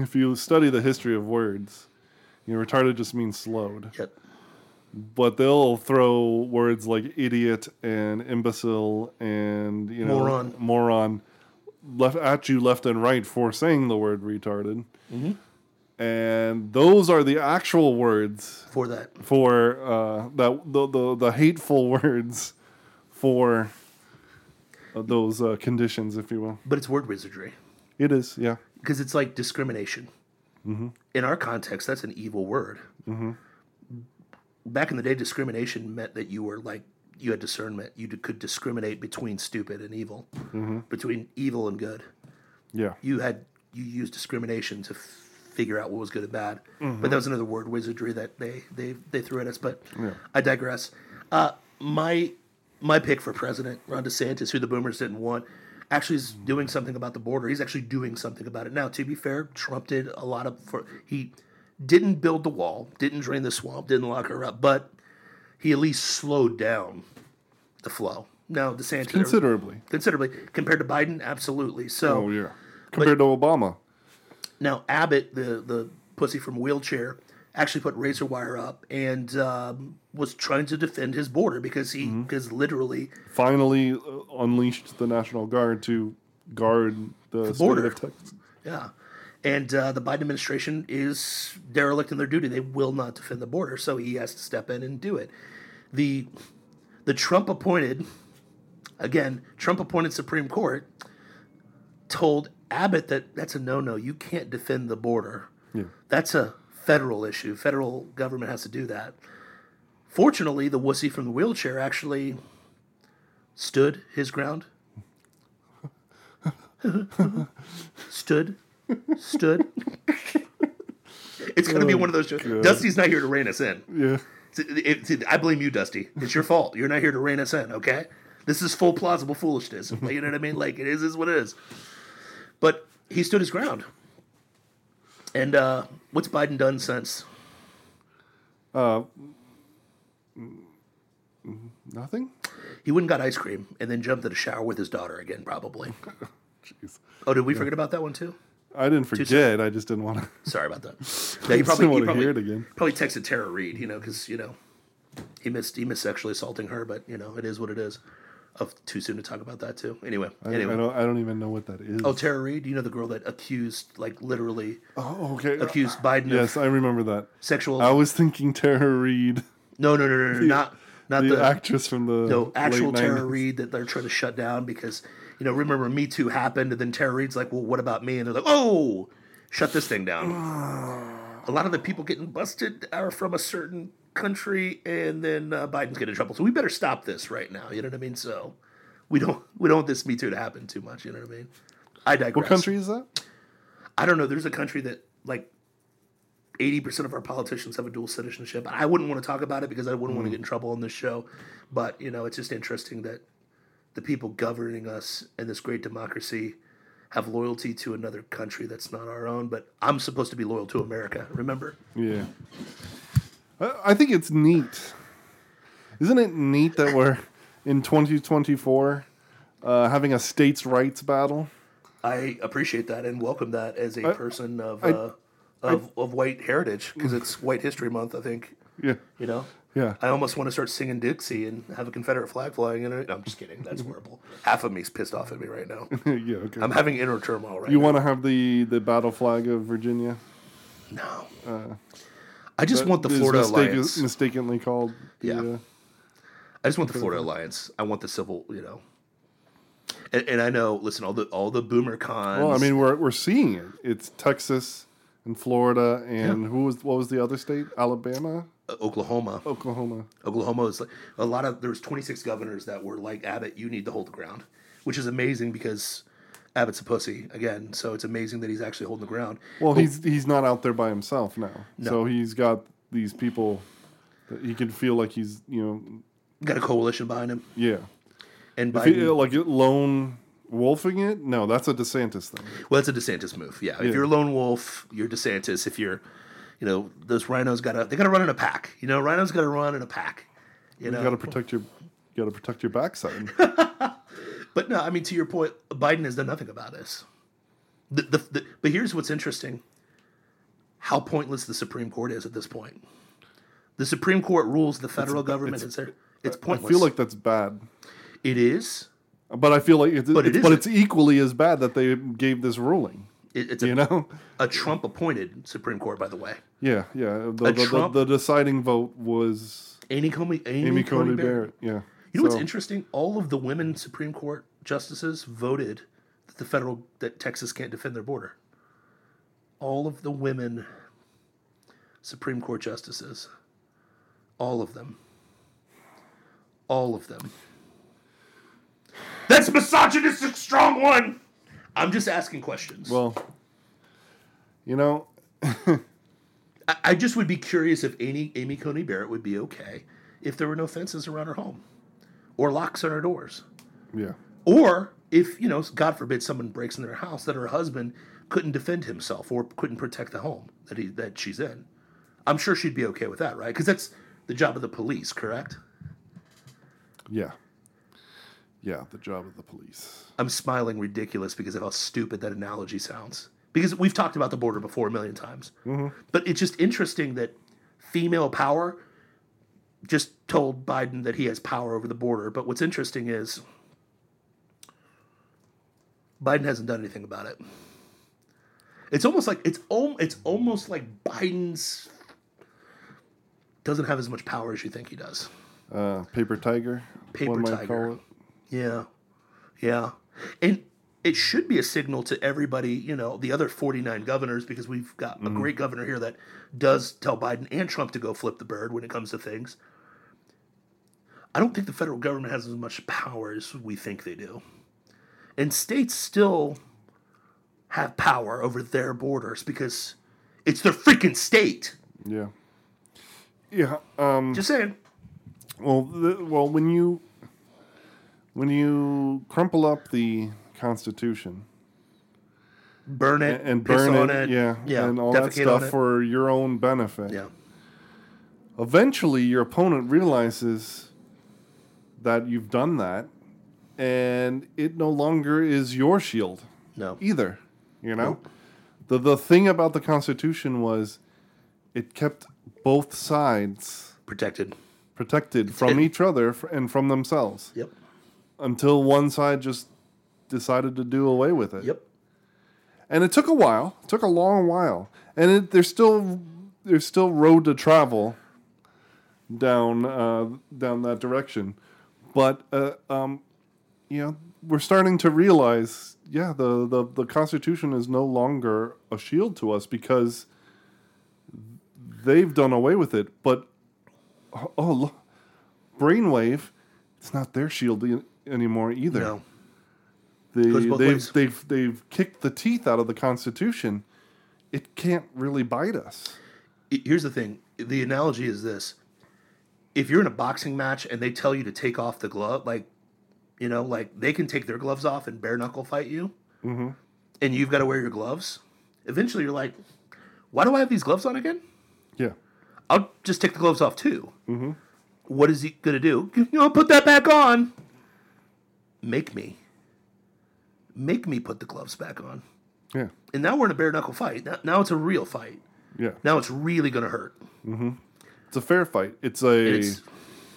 [laughs] if you study the history of words, you know, retarded just means slowed. Yep. But they'll throw words like idiot and imbecile and you know Moron. moron left at you left and right for saying the word retarded. Mm-hmm. And those are the actual words for that. for uh, that the, the the hateful [laughs] words for uh, those uh, conditions, if you will. But it's word wizardry It is, yeah. Because it's like discrimination. Mm-hmm. In our context, that's an evil word. Back in the day, discrimination meant that you were like you had discernment. You could discriminate between stupid and evil, Mm-hmm. between evil and good. Yeah. you had you used discrimination to f- figure out what was good and bad. Mm-hmm. But that was another word wizardry that they they they threw at us. But Yeah. I digress. Uh, my my pick for president, Ron DeSantis, who the Boomers didn't want, actually is doing something about the border. He's actually doing something about it now. To be fair, Trump did a lot of for he didn't build the wall, didn't drain the swamp, didn't lock her up, but he at least slowed down the flow. Now DeSantis Considerably. considerably compared to Biden, absolutely. So Oh yeah. Compared to Obama. now Abbott, the the pussy from wheelchair, actually put razor wire up and um, was trying to defend his border because he Mm-hmm. because literally Finally uh, unleashed the National Guard to guard the, state border. of Texas. yeah. And uh, the Biden administration is derelict in their duty. They will not defend the border, so he has to step in and do it. The the Trump appointed again, Trump appointed Supreme Court told Abbott that that's a no no. You can't defend the border. Yeah. That's a federal issue. Federal government has to do that. Fortunately, the wussy from the wheelchair actually stood his ground. stood. Stood. it's going to be one of those. jokes. God. Dusty's not here to rein us in. Yeah. It's- it- I blame you, Dusty. It's your fault. You're not here to rein us in, okay? This is full plausible foolishness. You know what I mean? Like it is is what it is. But he stood his ground. And uh, what's Biden done since? Uh, nothing. He went and got ice cream and then jumped in a shower with his daughter again, probably. [laughs] Jeez. Oh, did we forget about that one too? I didn't forget. I just didn't want to. [laughs] Sorry about that. [laughs] Yeah, he probably, want to probably, hear it again. probably texted Tara Reade, you know, because you know he missed he missed sexually assaulting her, but you know it is what it is. Of too soon to talk about that too. Anyway, I, anyway. I don't. I don't even know what that is. Oh, Tara Reade, you know the girl that accused, like literally Oh, okay. accused Biden Yes, of I remember that. sexual. I was thinking Tara Reid, no, no, no, no, no, not not the, the, actress from the no actual Tara 90s. Reid that they're trying to shut down because you know remember Me Too happened and then Tara Reade's like, well, what about me? And they're like, oh, shut this thing down. [sighs] a lot of the people getting busted are from a certain country, and then uh, Biden's getting in trouble. So we better stop this right now. You know what I mean? So we don't we don't want this Me Too to happen too much. You know what I mean? I digress. What country is that? I don't know. There's a country that like eighty percent of our politicians have a dual citizenship. I wouldn't want to talk about it because I wouldn't want to get in trouble on this show. But you know, it's just interesting that the people governing us in this great democracy have loyalty to another country that's not our own. But I'm supposed to be loyal to America. Remember? Yeah. I, I think it's neat. Isn't it neat that we're in 2024 uh, having a states' rights battle? I appreciate that and welcome that as a I- person of I- uh, of, of white heritage because it's White History Month. I think Yeah. you know. Yeah. I almost want to start singing Dixie and have a Confederate flag flying in it. No, I'm just kidding. That's horrible. Half of me's pissed off at me right now. [laughs] yeah. Okay. I'm having inner turmoil right you now. You want to have the the battle flag of Virginia? No. I just That want the Florida mistake- Alliance. mistakenly called. the, Yeah. uh, I just want the Florida Alliance. I want the civil, you know. And, and I know, listen, all the all the boomer cons. well, I mean, we're we're seeing it. It's Texas and Florida, and who was what was the other state? Alabama, uh, Oklahoma. Oklahoma. Oklahoma is like a lot of there was 26 governors that were like Abbott, you need to hold the ground, which is amazing because Abbott's a pussy again. So it's amazing that he's actually holding the ground. Well, he's he's not out there by himself now. So he's got these people that he can feel like he's you know Got a coalition behind him, yeah. and he, Biden. like lone wolfing it, no, that's a DeSantis thing. Well, it's a DeSantis move. Yeah. If you're a lone wolf, you're DeSantis. If you're, you know, those rhinos got to they got to run in a pack. You know, rhinos got to run in a pack. You know, got to protect your you got to protect your backside. [laughs] but no, I mean to your point, Biden has done nothing about this. The, the, the, but here's what's interesting: how pointless the Supreme Court is at this point. The Supreme Court rules the federal government is there. It's pointless. I feel like that's bad, it is. but I feel like it's, But it it's, but it's equally as bad that they gave this ruling. It, it's a, You know? a Trump appointed Supreme Court, by the way. Yeah, yeah. The, A the, the, Trump- the deciding vote was Amy Coney, Amy, Amy Coney Coney Barrett. Barrett. Yeah. You know what's interesting? All of the women Supreme Court justices voted that the federal that Texas can't defend their border. All of the women Supreme Court justices, all of them, all of them. That's misogynistic, strong one. I'm just asking questions. Well, you know, [laughs] I, I just would be curious if Amy Amy Coney Barrett would be okay if there were no fences around her home, or locks on her doors. yeah. Or if, you know, God forbid someone breaks in their house that her husband couldn't defend himself or couldn't protect the home that he that she's in. I'm sure she'd be okay with that, right? Because that's the job of the police, correct? Yeah. Yeah, the job of the police. I'm smiling ridiculous because of how stupid that analogy sounds. Because we've talked about the border before a million times. Mm-hmm. But it's just interesting that female power just told Biden that he has power over the border. But what's interesting is Biden hasn't done anything about it. It's almost like it's al- it's almost like Biden's doesn't have as much power as you think he does. Uh, paper tiger. Paper tiger. Yeah. Yeah. And it should be a signal to everybody, you know, the other 49 governors, because we've got a great governor here that does tell Biden and Trump to go flip the bird when it comes to things. I don't think the federal government has as much power as we think they do. And states still have power over their borders because it's their freaking state. Yeah. Yeah. Um, Just saying. well, the, well, when you when you crumple up the Constitution Burn it and, burn on it, it, yeah, yeah, and all that stuff for your own benefit, yeah, eventually your opponent realizes that you've done that, and it no longer is your shield no, either. You know, Nope. the the thing about the Constitution was it kept both sides protected. protected from it. each other and from themselves Yep, until one side just decided to do away with it. yep. And it took a while. It took a long while. And it, there's still there's still road to travel down uh, down that direction. But uh, um, you know, we're starting to realize, yeah, the, the, the Constitution is no longer a shield to us because they've done away with it. But oh, look, brainwave, it's not their shield anymore either. No, They, they've, ways. they've, they've kicked the teeth out of the Constitution. It can't really bite us. Here's the thing. The analogy is this: if you're in a boxing match and they tell you to take off the glove, like, you know, like they can take their gloves off and bare knuckle fight you, Mm-hmm. and you've got to wear your gloves. Eventually, you're like, why do I have these gloves on again? Yeah. I'll just take the gloves off too. Mm-hmm. What is he gonna do? You know, put that back on. Make me. Make me put the gloves back on. Yeah. And now we're in a bare knuckle fight. Now, now it's a real fight. Yeah. Now it's really gonna hurt. It's a fair fight. It's a It's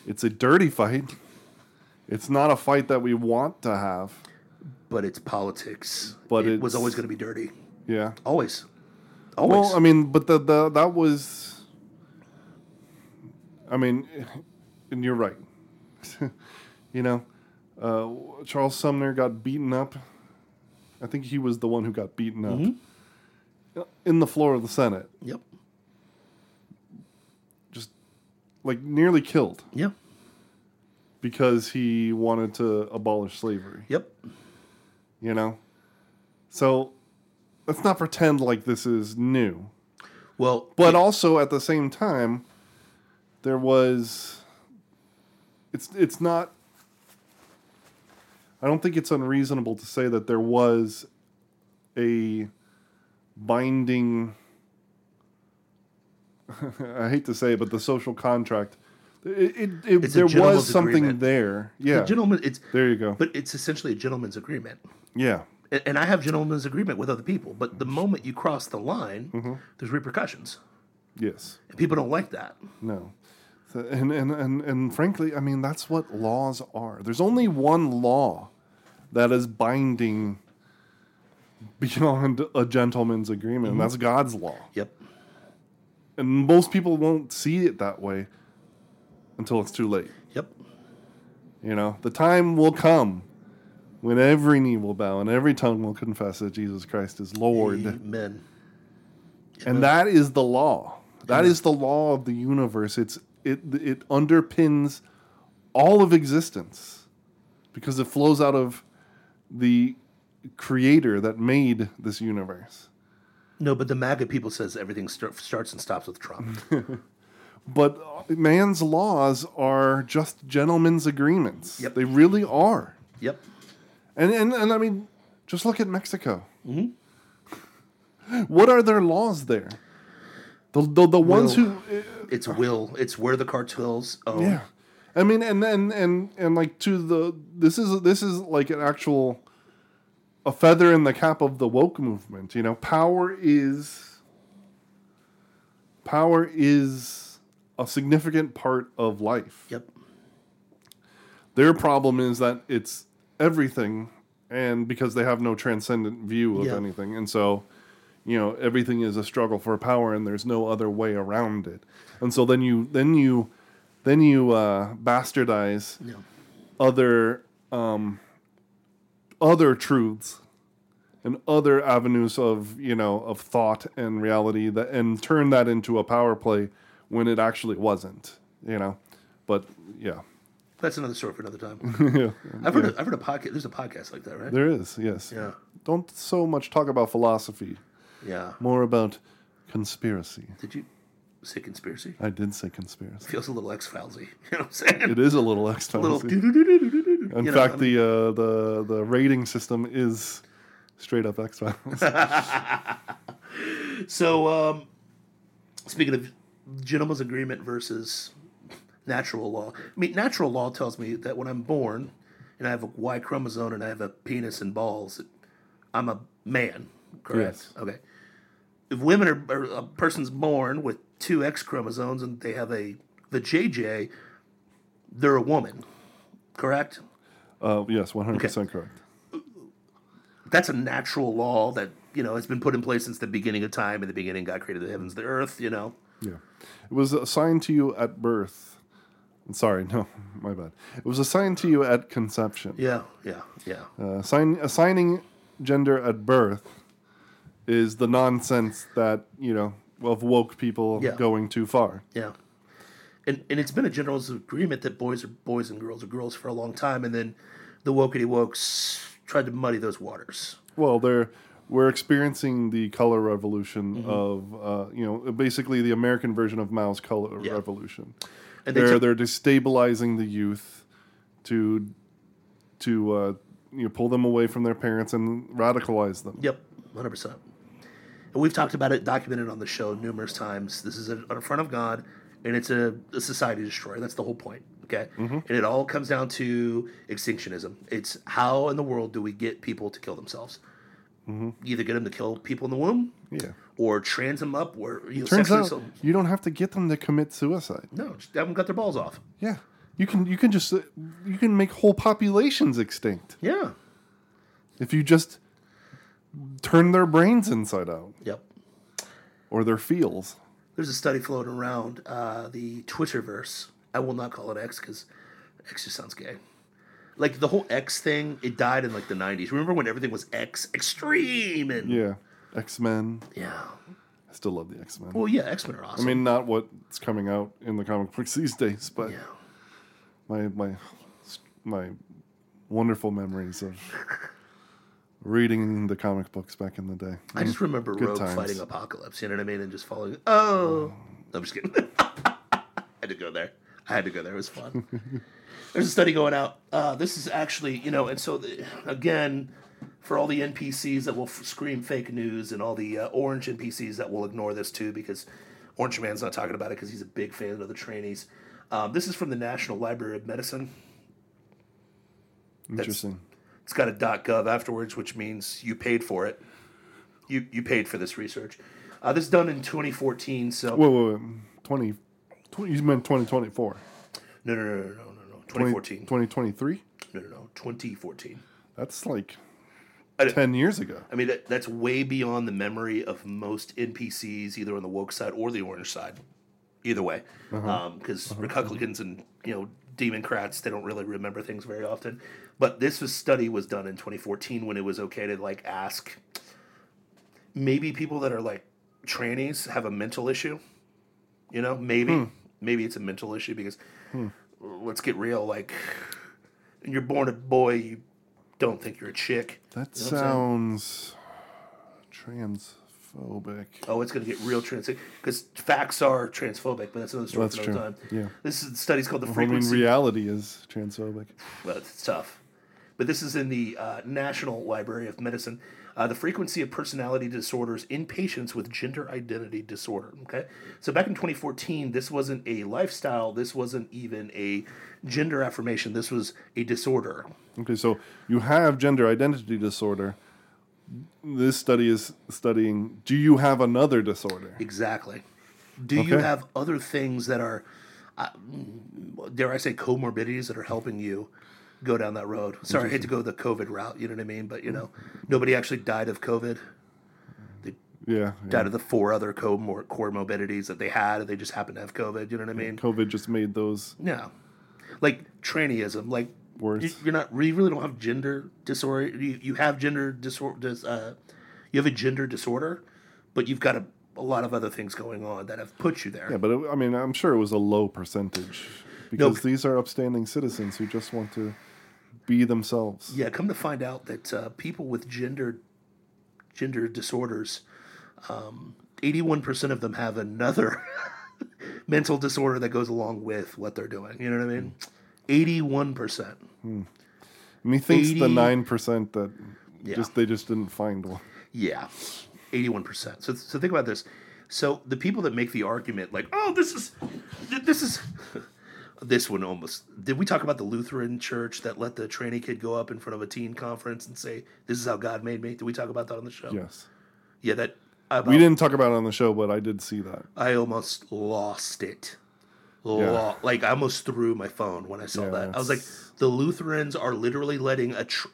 it's a dirty fight. It's not a fight that we want to have. but it's politics. But it was always gonna be dirty. Yeah. Always. Always. Well, I mean, but the, the that was I mean, and you're right. [laughs] you know, uh, Charles Sumner got beaten up. I think he was the one who got beaten up in the floor of the Senate, yep. just like nearly killed Yep. because he wanted to abolish slavery. Yep. You know, so let's not pretend like this is new. Well, But also at the same time, there was. It's it's not. I don't think it's unreasonable to say that there was a binding. [laughs] I hate to say, it, but the social contract. It, it, it there was something agreement. there. Yeah, the gentleman, it's there you go. but it's essentially a gentleman's agreement. yeah, And, and I have gentleman's agreement with other people, but the moment you cross the line, Mm-hmm. there's repercussions, yes. and people don't like that. No. And, and, and, and frankly, I mean, that's what laws are. There's only one law that is binding beyond a gentleman's agreement, and that's God's law. Yep. And most people won't see it that way until it's too late. Yep. You know, the time will come when every knee will bow and every tongue will confess that Jesus Christ is Lord. Amen. and that is the law That is the law of the universe it's it it underpins all of existence because it flows out of the creator that made this universe No, but the MAGA people says everything start, starts and stops with Trump. [laughs] but man's laws are just gentlemen's agreements Yep. they really are yep. And, and and I mean, just look at Mexico. Mm-hmm. What are their laws there? The the, the ones Will. who, eh, eh, It's will. It's where the cartels own. yeah. I mean, and and and and like to the this is this is like an actual a feather in the cap of the woke movement. You know, power is power is a significant part of life. Yep. Their problem is that it's everything, and because they have no transcendent view of Yeah. anything, and so you know everything is a struggle for power, and there's no other way around it. And so then you then you then you uh, bastardize Yeah. other other truths and other avenues of you know of thought and reality that and turn that into a power play when it actually wasn't you know but yeah That's another story for another time. [laughs] yeah I've heard. A, I've heard a podcast. There's a podcast like that, right? there is yes Yeah. don't so much talk about philosophy Yeah. more about conspiracy Did you say conspiracy? i did say conspiracy Feels a little X Filesy. [laughs] You know what I'm saying? it is a little A extra in know, fact I mean, the uh the the rating system is straight up x-files [laughs] So, um, speaking of gentleman's agreement versus natural law, I mean, natural law tells me that when I'm born and I have a Y chromosome and I have a penis and balls, I'm a man, correct? Yes. Okay. If women are, or a person's born with two X chromosomes and they have a the JJ, they're a woman, correct? Uh yes 100% correct That's a natural law that you know has been put in place since the beginning of time. In the beginning, God created the heavens, the earth. You know. Yeah. It was assigned to you at birth. I'm sorry, no, [laughs] my bad. It was assigned to you at conception. Yeah, yeah, yeah. Uh, assign, assigning gender at birth is the nonsense that, you know, of woke people Yeah. going too far. Yeah. And and it's been a general agreement that boys are boys and girls are girls for a long time, and then the wokety wokes tried to muddy those waters. Well, they're we're experiencing the color revolution Mm-hmm. of, uh, you know, basically the American version of Mao's color Yeah. revolution. And they they're took, they're destabilizing the youth to to uh, you know pull them away from their parents and radicalize them. Yep, hundred percent. And we've talked about it, documented on the show numerous times. This is a, in front of God, and it's a, a society destroyer. That's the whole point. Okay, mm-hmm. and it all comes down to extinctionism. It's how in the world do we get people to kill themselves? Mm-hmm. Either get them to kill people in the womb, Yeah. or trans them up, or you know, Turns out so- you don't have to get them to commit suicide. No, just have them cut their balls off. Yeah. You can you can just you can make whole populations extinct Yeah. if you just turn their brains inside out Yep. or their feels. There's a study floating around uh, the Twitterverse. I will not call it X because X just sounds gay. Like the whole X thing, it died in like the 90s. Remember when everything was X extreme and Yeah. X Men. yeah. I still love the X Men. Well, yeah, X Men are awesome. I mean, not what's coming out in the comic books these days, but yeah. my my my wonderful memories of [laughs] reading the comic books back in the day. I just remember Good Rogue times. fighting Apocalypse. You know what I mean? And just following. Oh, I'm just kidding. [laughs] I had to go there. I had to go there. It was fun. [laughs] There's a study going out. Uh, this is actually, you know, and so the, again, for all the NPCs that will f- scream fake news and all the uh, orange NPCs that will ignore this too, because Orange Man's not talking about it because he's a big fan of the trainees. Um, this is from the National Library of Medicine. Interesting. It's got a .gov afterwards, which means you paid for it. You you paid for this research. Uh, this is done in 2014. So Whoa, whoa, whoa. 20, 20 you meant 2024. no, no, no, no, no, no, no. 2014. 2023? No, no, no. 2014. That's like 10 years ago. I mean, that, that's way beyond the memory of most NPCs, either on the woke side or the orange side. Either way, uh-huh. um, because uh-huh. Republicans and you know Democrats they don't really remember things very often. But this was, study was done in 2014 when it was okay to like ask. Maybe people that are like trannies have a mental issue. You know, maybe hmm. maybe it's a mental issue because hmm. let's get real. Like, you're born a boy, you don't think you're a chick. That You know what I'm saying? sounds transphobic. Oh, it's going to get real trans because facts are transphobic, but that's another story That's for another true. time. Yeah. This is the study's called the frequency. I mean, reality is transphobic. well, it's tough, but this is in the uh, National Library of Medicine. Uh, the frequency of personality disorders in patients with gender identity disorder. Okay, so back in 2014, this wasn't a lifestyle. This wasn't even a gender affirmation. This was a disorder. Okay, so you have gender identity disorder. This study is studying do you have another disorder? Exactly. Do you have other things that are, uh, dare I say, comorbidities that are helping you go down that road? Sorry, I hate to go the COVID route. You know what I mean? But you know, nobody actually died of COVID. Yeah. yeah. Died of the four other comor- morbidities that they had, and they just happened to have COVID. You know what I mean? COVID just made those Yeah. Like trannyism, like words. You- You're not. You really don't have gender disorder. You, you have gender disorder. Uh, you have a gender disorder, but you've got a, a lot of other things going on that have put you there. yeah, but it, I mean, I'm sure it was a low percentage because these are upstanding citizens who just want to be themselves. Yeah, come to find out that uh, people with gender gender disorders, eighty-one percent of them have another [laughs] mental disorder that goes along with what they're doing. You know what I mean? Eighty-one percent. Hmm. Methinks 80 the nine percent that Yeah. just they just didn't find one. Yeah, eighty-one percent. So, so think about this. So the people that make the argument, like, oh, this is, this is, [laughs] this one almost. Did we talk about the Lutheran church that let the tranny kid go up in front of a teen conference and say, "This is how God made me"? Did we talk about that on the show? Yes, Yeah, that. About, we didn't talk about it on the show, but I did see that. I almost lost it. Lo- Like I almost threw my phone when I saw Yeah, that. I was like, the Lutherans are literally letting a. Tr-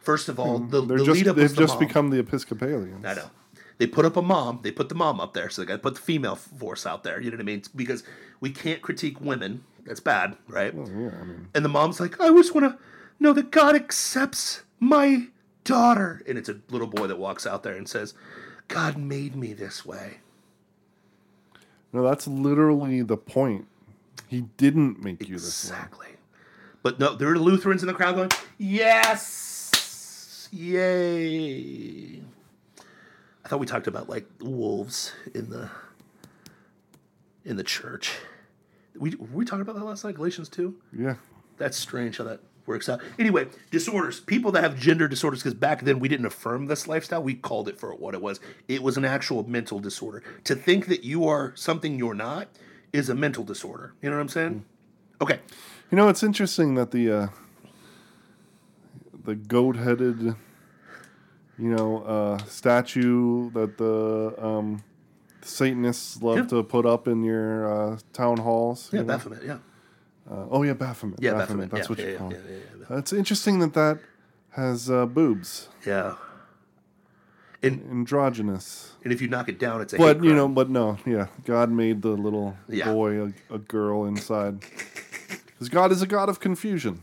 First of all, the, Hmm. They're the just lead up they've the just mom. become the Episcopalians. I know. They put up a mom. They put the mom up there, so they got to put the female force out there. You know what I mean? Because we can't critique women. That's bad, right? Oh, yeah, I mean, And the mom's like, I just want to know that God accepts my daughter. And it's a little boy that walks out there and says, God made me this way. no, that's literally the point. He didn't make you this way. Exactly. But no, there are Lutherans in the crowd going, Yes! Yay! I thought we talked about like wolves in the in the church. We were we talking about that last night, Galatians 2? Yeah, That's strange how that works out. Anyway, disorders. People that have gender disorders, because back then we didn't affirm this lifestyle. We called it for what it was. It was an actual mental disorder. To think that you are something you're not is a mental disorder. You know what I'm saying? Okay. you know it's interesting that the uh, the goat-headed, you know, uh, statue that the um, Satanists love Yeah. to put up in your uh, town halls. Yeah, you know? Baphomet. Yeah. Uh, oh yeah, Baphomet. Yeah, Baphomet. Baphomet. That's yeah, what yeah, you call it. It's interesting that that has uh, boobs, Yeah. And androgynous. and if you knock it down, it's a But hate you know, but no, yeah, God made the little Yeah. boy a, a girl inside. Because God is a God of confusion.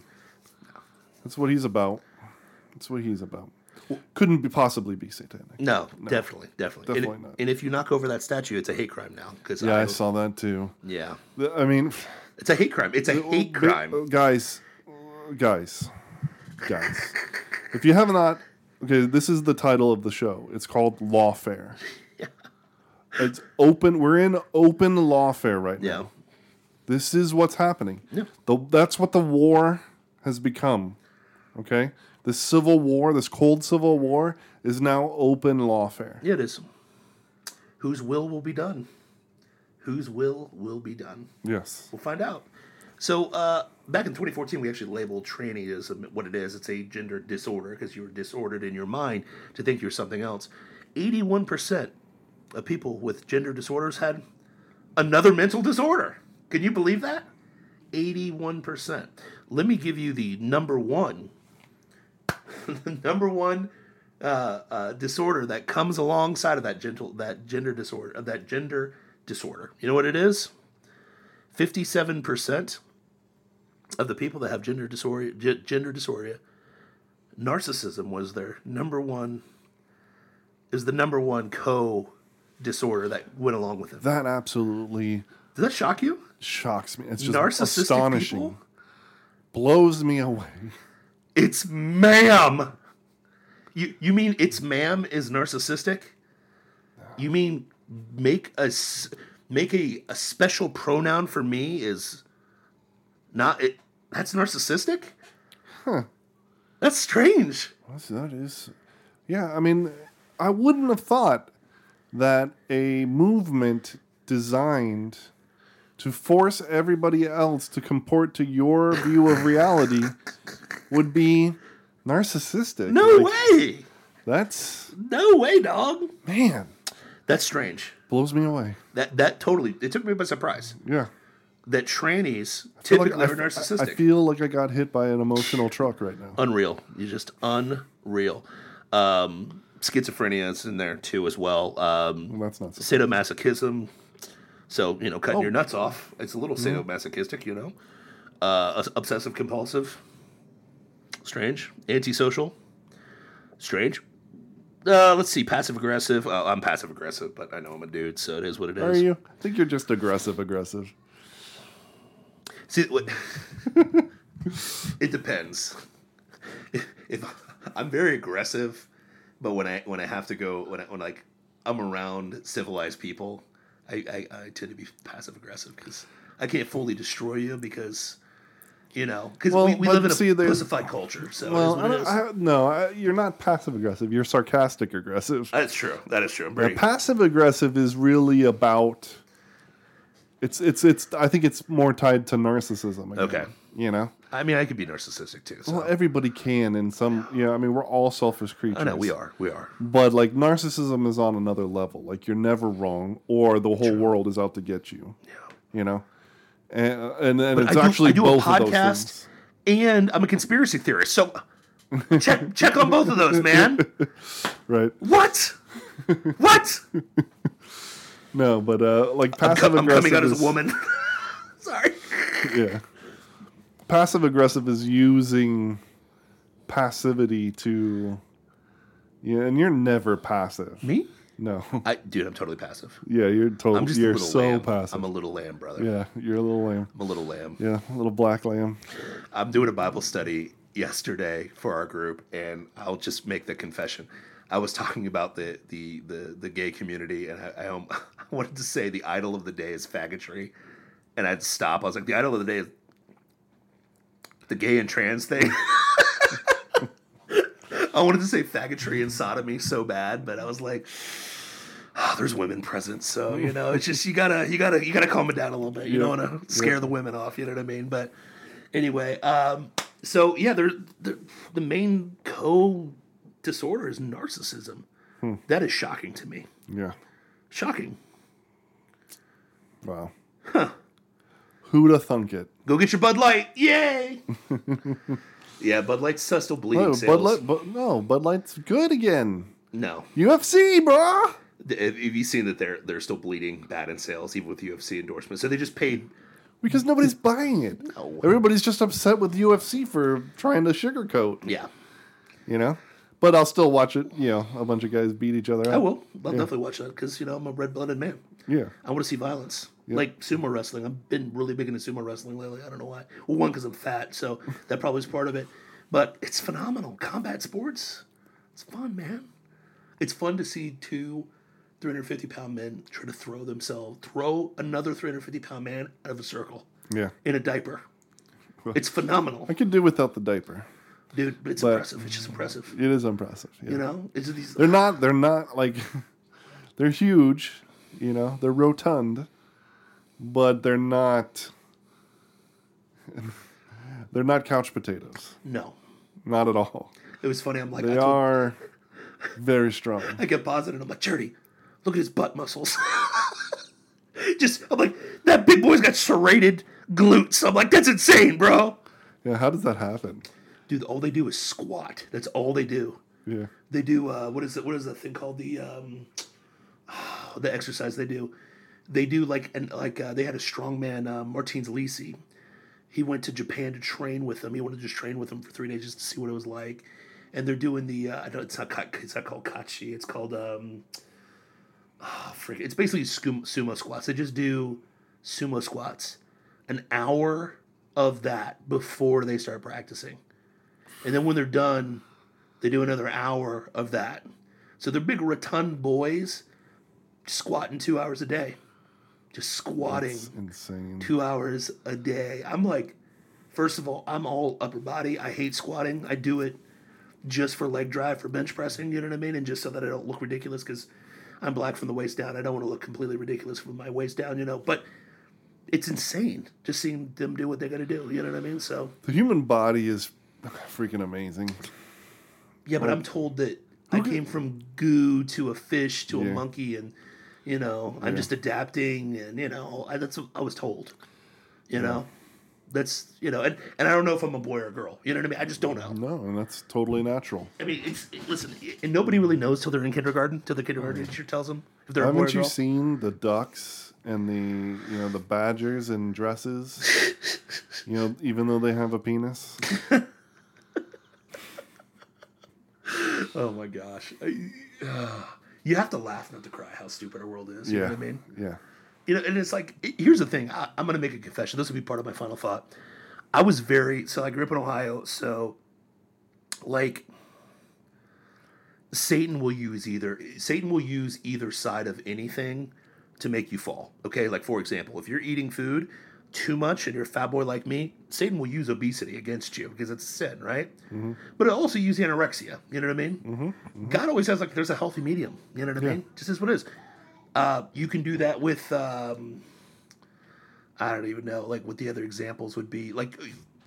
That's what He's about. That's what He's about. Couldn't be possibly be satanic. No, definitely, definitely, Definitely and, not. and if you knock over that statue, it's a hate crime now. Because Yeah, I saw that too. Yeah, I mean, it's a hate crime. It's a hate crime. Uh, guys, uh, guys, guys. If you have not, okay, this is the title of the show. It's called Lawfare. [laughs] yeah. It's open. We're in open lawfare right Yeah. now. This is what's happening. Yeah. The, that's what the war has become. Okay, this civil war, this cold civil war, is now open lawfare. Yeah, it is. Whose will will be done? Whose will will be done? Yes. We'll find out. So uh, back in 2014, we actually labeled tranny as what it is. It's a gender disorder because you were disordered in your mind to think you're something else. 81% of people with gender disorders had another mental disorder. Can you believe that? 81%. Let me give you the number one, [laughs] the number one uh, uh, disorder that comes alongside of that gentle that gender disorder of that gender disorder. You know what it is? 57% of the people that have gender dysphoria, ge- gender dysphoria, narcissism was their number one, is the number one co disorder that went along with it. That absolutely Does that shock you? shocks me. It's just Narcissistic astonishing. people? Blows me away. It's ma'am. You you mean it's ma'am is narcissistic? You mean make a make a, a special pronoun for me is not it that's narcissistic? Huh. That's strange. That's, that is, yeah. I mean, I wouldn't have thought that a movement designed to force everybody else to comport to your view of reality would be narcissistic. No Like, way. That's No way, dog. man That's strange. blows me away. That that totally it took me by surprise. Yeah. That trannies I feel like- typically I are narcissistic. I feel like I got hit by an emotional truck right now. unreal. You're just unreal. Um, schizophrenia is in there too as well. Um, Well, that's not. sadomasochism. So you know, cutting Oh. your nuts off. It's a little sadomasochistic, you know. Uh, obsessive compulsive. Strange. Antisocial. Strange. Uh, let's see. Passive aggressive. Uh, I'm passive aggressive, but I know I'm a dude, so it is what it is. Are you? I think you're just aggressive, aggressive. See, what, [laughs] it depends. If, if I'm very aggressive, but when I when I have to go when I when like I'm around civilized people, I I, I tend to be passive aggressive because I can't fully destroy you because. You know, because Well, we, we live in a see, there's- pussified culture. So Well, I is what it don't, is. I, no, I, you're not passive aggressive. You're sarcastic aggressive. That's true. That is true. Very, passive aggressive is really about. It's it's it's. I think it's more tied to narcissism. again, Okay. You know, I mean, I could be narcissistic too. So. well, everybody can in some. Yeah, you know, I mean, we're all selfish creatures. I know we are. We are. But like narcissism is on another level. Like you're never wrong, or the whole world is out to get you. Yeah. You know, and and, and it's I do, actually I do both a of those podcast, and I'm a conspiracy theorist. So check check on both of those, man. [laughs] Right? What? What? No, but uh, like I'm, passive co- I'm aggressive coming out is, as a woman. [laughs] Sorry. Yeah. Passive aggressive is using passivity to. Yeah, and you're never passive. Me? No. I, dude, I'm totally passive. Yeah, you're totally. I'm just you're a little so lamb. passive. I'm a little lamb, brother. yeah, you're a little lamb. I'm a little lamb. Yeah, a little black lamb. I'm doing a Bible study yesterday for our group, and I'll just make the confession. I was talking about the the the, the gay community, and I, I, um, I [laughs] wanted to say the idol of the day is faggotry, and I'd stop. I was like, the idol of the day is the gay and trans thing. [laughs] I wanted to say faggotry and sodomy so bad, but I was like, oh, there's women present, so you know, it's just you gotta you gotta you gotta calm it down a little bit. You Yeah. don't want to scare the women off. You know what I mean? But anyway, um, so yeah, there the, the main co disorder is narcissism. That is shocking to me. Yeah. Shocking. Wow. Huh. Who'd have thunk it? Go get your Bud Light. Yay! [laughs] yeah, Bud Light's still bleeding Oh, sales. Bud Light, but no, Bud Light's good again. no. UFC, brah. Th- Have you seen that they're they're still bleeding bad in sales, even with UFC endorsements? So they just paid. Because nobody's buying it. No. Everybody's just upset with UFC for trying to sugarcoat, Yeah, you know? But I'll still watch it, you know, a bunch of guys beat each other up. I will. I'll definitely watch that because you know I'm a red blooded man. Yeah. I want to see violence, like sumo wrestling. I've been really big into sumo wrestling lately. I don't know why. Well, one because I'm fat, so that probably is part of it. But it's phenomenal. Combat sports, it's fun, man. It's fun to see two 350 pound men try to throw themselves, throw another 350 pound man out of a circle Yeah. in a diaper. It's phenomenal, I could do without the diaper. Dude. But it's But- impressive. It's just impressive. It is impressive. Yeah. You know, it's these. They're not they're not like [laughs] they're huge, you know, they're rotund, but they're not [laughs] they're not couch potatoes. No, Not at all. it was funny. I'm like, They are very strong. [laughs] I get positive. I'm like, Charity, look at his butt muscles. Just, I'm like, that big boy's got serrated glutes. I'm like, that's insane, bro. Yeah, how does that happen? Dude, all they do is squat. That's all they do. Yeah. They do uh, what is it? What is that thing called? The um, [sighs] the exercise they do. They do like and like uh, they had a strongman uh, Martins Licis. He went to Japan to train with them. He wanted to just train with them for three days just to see what it was like. And they're doing the uh, I don't know it's not it's not called kachi. It's called um, oh, [sighs] frick. It's basically sumo squats. They just do sumo squats, an hour of that before they start practicing, and then when they're done, they do another hour of that. So they're big rotund boys squatting two hours a day. Just squatting It's insane. two hours a day. I'm like, first of all, I'm all upper body. I hate squatting. I do it just for leg drive, for bench pressing, you know what I mean? And just so that I don't look ridiculous because I'm black from the waist down. I don't want to look completely ridiculous from my waist down, you know? But it's insane just seeing them do what they got to do, you know what I mean? So, The human body is [laughs] freaking amazing. yeah, but I'm told that I came from goo to a fish to a Yeah. monkey and, you know, I'm just adapting and, you know, I, that's what I was told, you know? That's, you know, and, and I don't know if I'm a boy or a girl, you know what I mean? I just don't know. No, and that's totally natural. I mean, it's listen, and nobody really knows till they're in kindergarten, till the kindergarten teacher tells them if they're a boy or Haven't you seen the ducks and the you know the badgers in dresses? [laughs] you know, even though they have a penis. [laughs] oh my gosh. [sighs] You have to laugh not to cry how stupid our world is. You yeah. know what I mean? Yeah. You know, and it's like, here's the thing. I, I'm going to make a confession. This will be part of my final thought. I was very, so I grew up in Ohio. So, like, Satan will use either, Satan will use either side of anything to make you fall. Okay. Like, for example, if you're eating food too much and you're a fat boy like me, Satan will use obesity against you because it's sin, right? But it'll also use anorexia. You know what I mean? God always has like, there's a healthy medium. You know what I Yeah. mean? Just is what it is. Uh, you can do that with, um, I don't even know, like what the other examples would be, like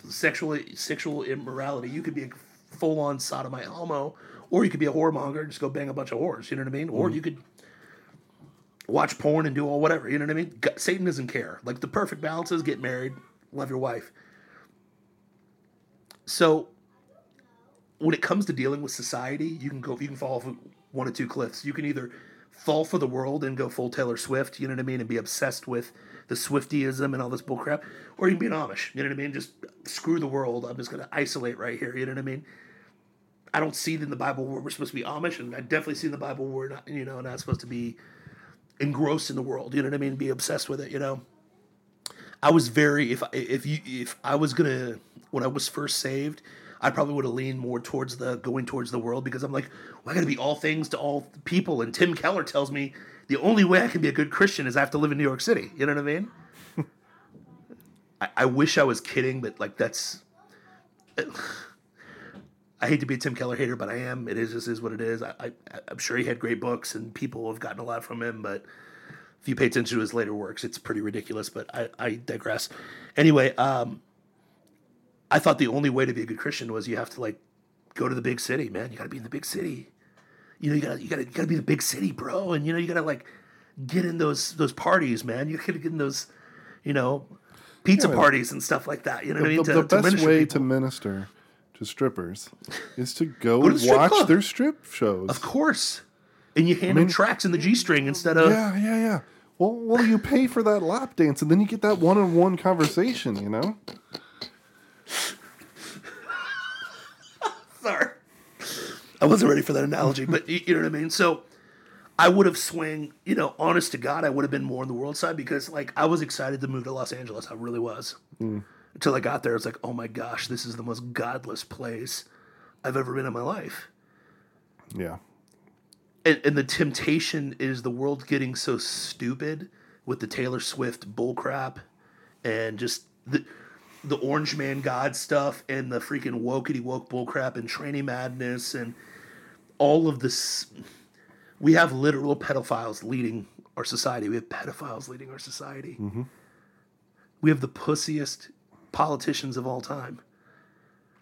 sexual sexual immorality. You could be a full on sodomite homo, or you could be a whoremonger and just go bang a bunch of whores. You know what I mean? Or you could watch porn and do all whatever. You know what I mean? G- Satan doesn't care. Like the perfect balance is get married, love your wife. So when it comes to dealing with society, you can go you can fall off one or two cliffs. You can either fall for the world and go full Taylor Swift, you know what I mean, and be obsessed with the Swiftyism and all this bullcrap, or you can be an Amish, you know what I mean, just screw the world. I'm just gonna isolate right here, you know what I mean. I don't see it in the Bible where we're supposed to be Amish, and I definitely see in the Bible where we're not, you know, not supposed to be engrossed in the world. You know what I mean? Be obsessed with it. You know. I was very if I- if you if I was gonna when I was first saved, I probably would have leaned more towards the going towards the world because I'm like, well, I got to be all things to all people. And Tim Keller tells me the only way I can be a good Christian is I have to live in New York City. You know what I mean? [laughs] I, I wish I was kidding, but like that's. I hate to be a Tim Keller hater, but I am. It is just is what it is. I, I I'm sure he had great books and people have gotten a lot from him, but if you pay attention to his later works, it's pretty ridiculous. But I, I digress. Anyway, um, I thought the only way to be a good Christian was you have to like go to the big city, man. You got to be in the big city. You know, you got to you got to you got to be the big city, bro. And you know, you got to like get in those those parties, man. You got to get in those, you know, pizza Yeah. parties and stuff like that. You know what I mean? the To- to best way people. to minister to strippers is to go, to the strip watch club. their strip shows. of course, and you hand them tracks in the G string instead of Yeah, yeah, yeah. Well, well, you pay for that lap dance, and then you get that one-on-one conversation. You know. [laughs] Sorry. I wasn't ready for that analogy, but you, you know what I mean? So I would have swung, you know, honest to God, I would have been more on the world side because, like, I was excited to move to Los Angeles. I really was. Mm. Until I got there, it's like, oh my gosh, this is the most godless place I've ever been in my life. Yeah. And, and the temptation is the world getting so stupid with the Taylor Swift bullcrap and just the the Orange Man God stuff and the freaking wokety woke bullcrap and tranny madness and all of this. We have literal pedophiles leading our society. We have pedophiles leading our society. Mm-hmm. We have the pussiest politicians of all time.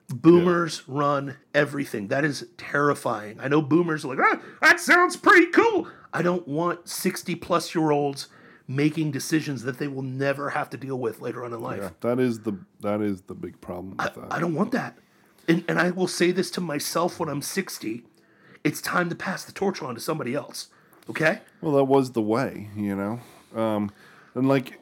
Boomers run everything. That is terrifying. I know boomers are like, ah, that sounds pretty cool. I don't want 60 plus year olds making decisions that they will never have to deal with later on in life. Yeah, that is the that is the big problem with that. I don't want that. And, and I will say this to myself when I'm 60 it's time to pass the torch on to somebody else. Okay? Well, that was the way, you know. Um, and like,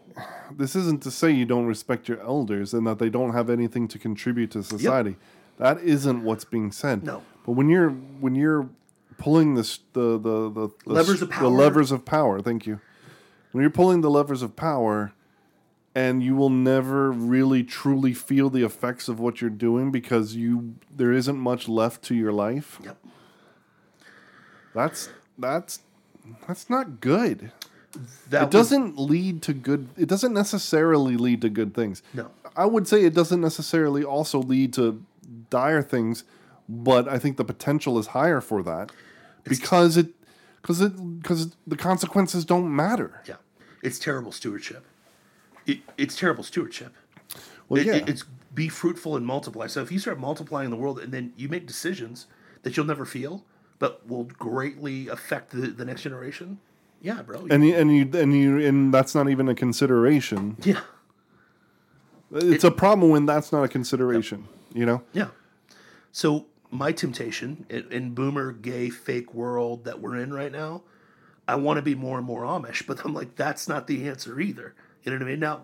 this isn't to say you don't respect your elders and that they don't have anything to contribute to society. That isn't what's being said. No. But when you're when you're pulling this the the the, the Levers of the power. levers of power. Thank you. When you're pulling the levers of power, and you will never really truly feel the effects of what you're doing because you there isn't much left to your life. Yep. That's that's that's not good. That It doesn't lead to good. It doesn't necessarily lead to good things. No. I would say it doesn't necessarily also lead to dire things, but I think the potential is higher for that because it because it because the consequences don't matter. Yeah. It's terrible stewardship. It, it's terrible stewardship. Well, It- yeah, it- it's be fruitful and multiply. So if you start multiplying the world and then you make decisions that you'll never feel, but will greatly affect the, the next generation, yeah, bro. and you, and you and you and that's not even a consideration. yeah, It's a problem when that's not a consideration. You know. yeah. So my temptation in, in boomer gay fake world that we're in right now, I want to be more and more Amish, but I'm like, that's not the answer either. You know what I mean? Now,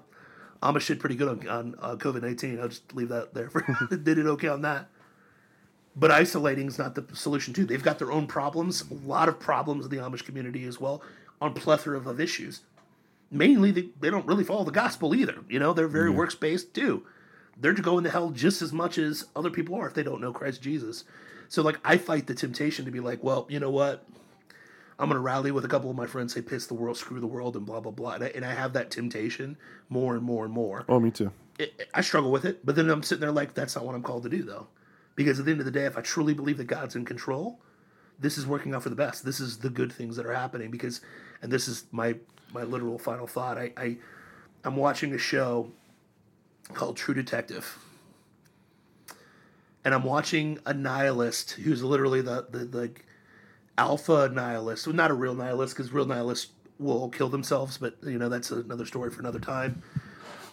Amish did pretty good on, on uh, COVID nineteen. I'll just leave that there. For, [laughs] [laughs] did it okay on that. But isolating is not the solution too. They've got their own problems, a lot of problems in the Amish community as well, on plethora of issues. Mainly, they, they don't really follow the gospel either. You know, they're very works based too. They're going to hell just as much as other people are if they don't know Christ Jesus. So, like, I fight the temptation to be like, well, you know what? I'm going to rally with a couple of my friends, say, piss the world, screw the world, and blah, blah, blah. And I, and I have that temptation more and more and more Oh, me too. it, I struggle with it, but then I'm sitting there like, that's not what I'm called to do, though. Because at the end of the day, if I truly believe that God's in control, this is working out for the best. This is the good things that are happening. Because, and this is my my literal final thought. I, I I'm watching a show called True Detective, and I'm watching a nihilist who's literally the the, the alpha nihilist. Well, not a real nihilist, because real nihilists will kill themselves. But you know that's another story for another time.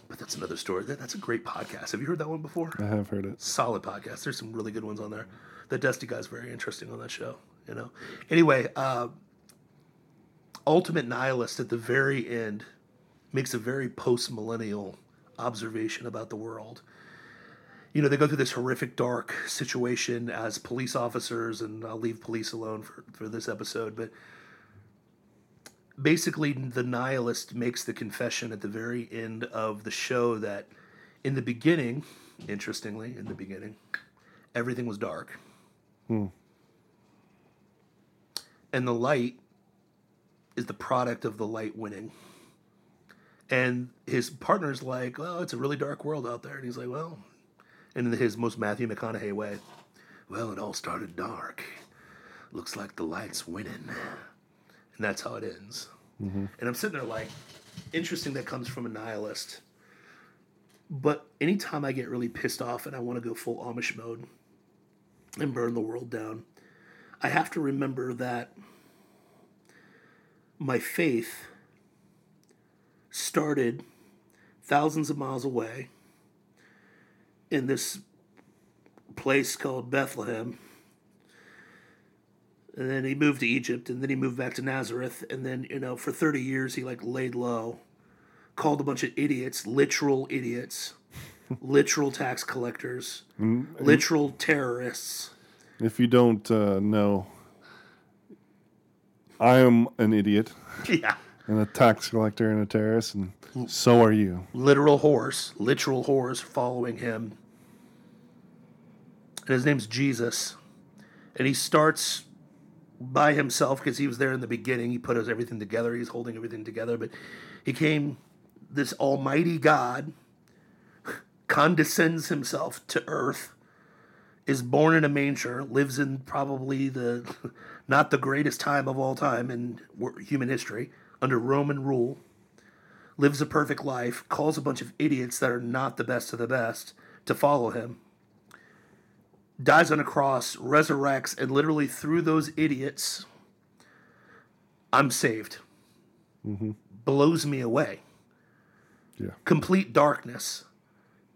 But that's another story. That, that's a great podcast. Have you heard that one before? I have heard it. Solid podcast. There's some really good ones on there. The Dusty guy's very interesting on that show. You know. Anyway, uh, Ultimate Nihilist at the very end makes a very post millennial observation about the world. You know, they go through this horrific, dark situation as police officers, and I'll leave police alone for, for this episode, but basically the nihilist makes the confession at the very end of the show that in the beginning interestingly in the beginning everything was dark hmm. and the light is the product of the light winning. And his partner's like well it's a really dark world out there. And he's like well and in his most matthew mcconaughey way well it all started dark. Looks like the light's winning. And that's how it ends. Mm-hmm. And I'm sitting there like, interesting that comes from a nihilist. But anytime I get really pissed off and I want to go full Amish mode and burn the world down, I have to remember that my faith started thousands of miles away in this place called Bethlehem and then he moved to Egypt, and then he moved back to Nazareth, and then you know for thirty years he like laid low, called a bunch of idiots, literal idiots, [laughs] literal tax collectors, literal terrorists. If you don't uh, know, I am an idiot [laughs] Yeah, and a tax collector and a terrorist, and so are you. literal horse, literal horse following him. And his name's Jesus, and he starts by himself because he was there in the beginning. He put us everything together. He's holding everything together. But he came, this Almighty God condescends himself to earth, is born in a manger, lives in probably the not the greatest time of all time in human history under Roman rule. Lives a perfect life, calls a bunch of idiots that are not the best of the best to follow him dies on a cross, resurrects, and literally through those idiots, I'm saved. Mm-hmm. Blows me away. Yeah. Complete darkness.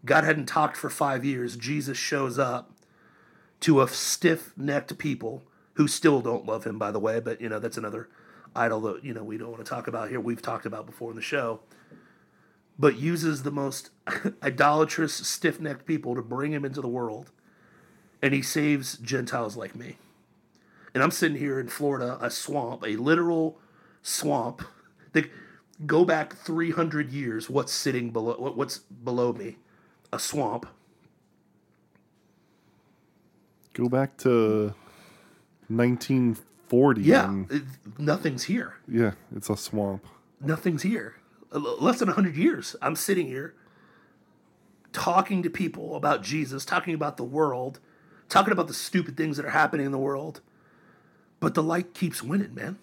God hadn't talked for five years. Jesus shows up to a stiff necked people who still don't love him, by the way, but you know, that's another idol that, you know, we don't want to talk about here. We've talked about before in the show. But uses the most [laughs] idolatrous, stiff necked people to bring him into the world and he saves Gentiles like me. And I'm sitting here in Florida, a swamp, a literal swamp. They go back 300 years. What's sitting below? What's below me? A swamp. Go back to 1940. Yeah, it- nothing's here. yeah, it's a swamp. Nothing's here. Less than 100 years. I'm sitting here talking to people about Jesus, talking about the world, talking about the stupid things that are happening in the world. But the light keeps winning, man.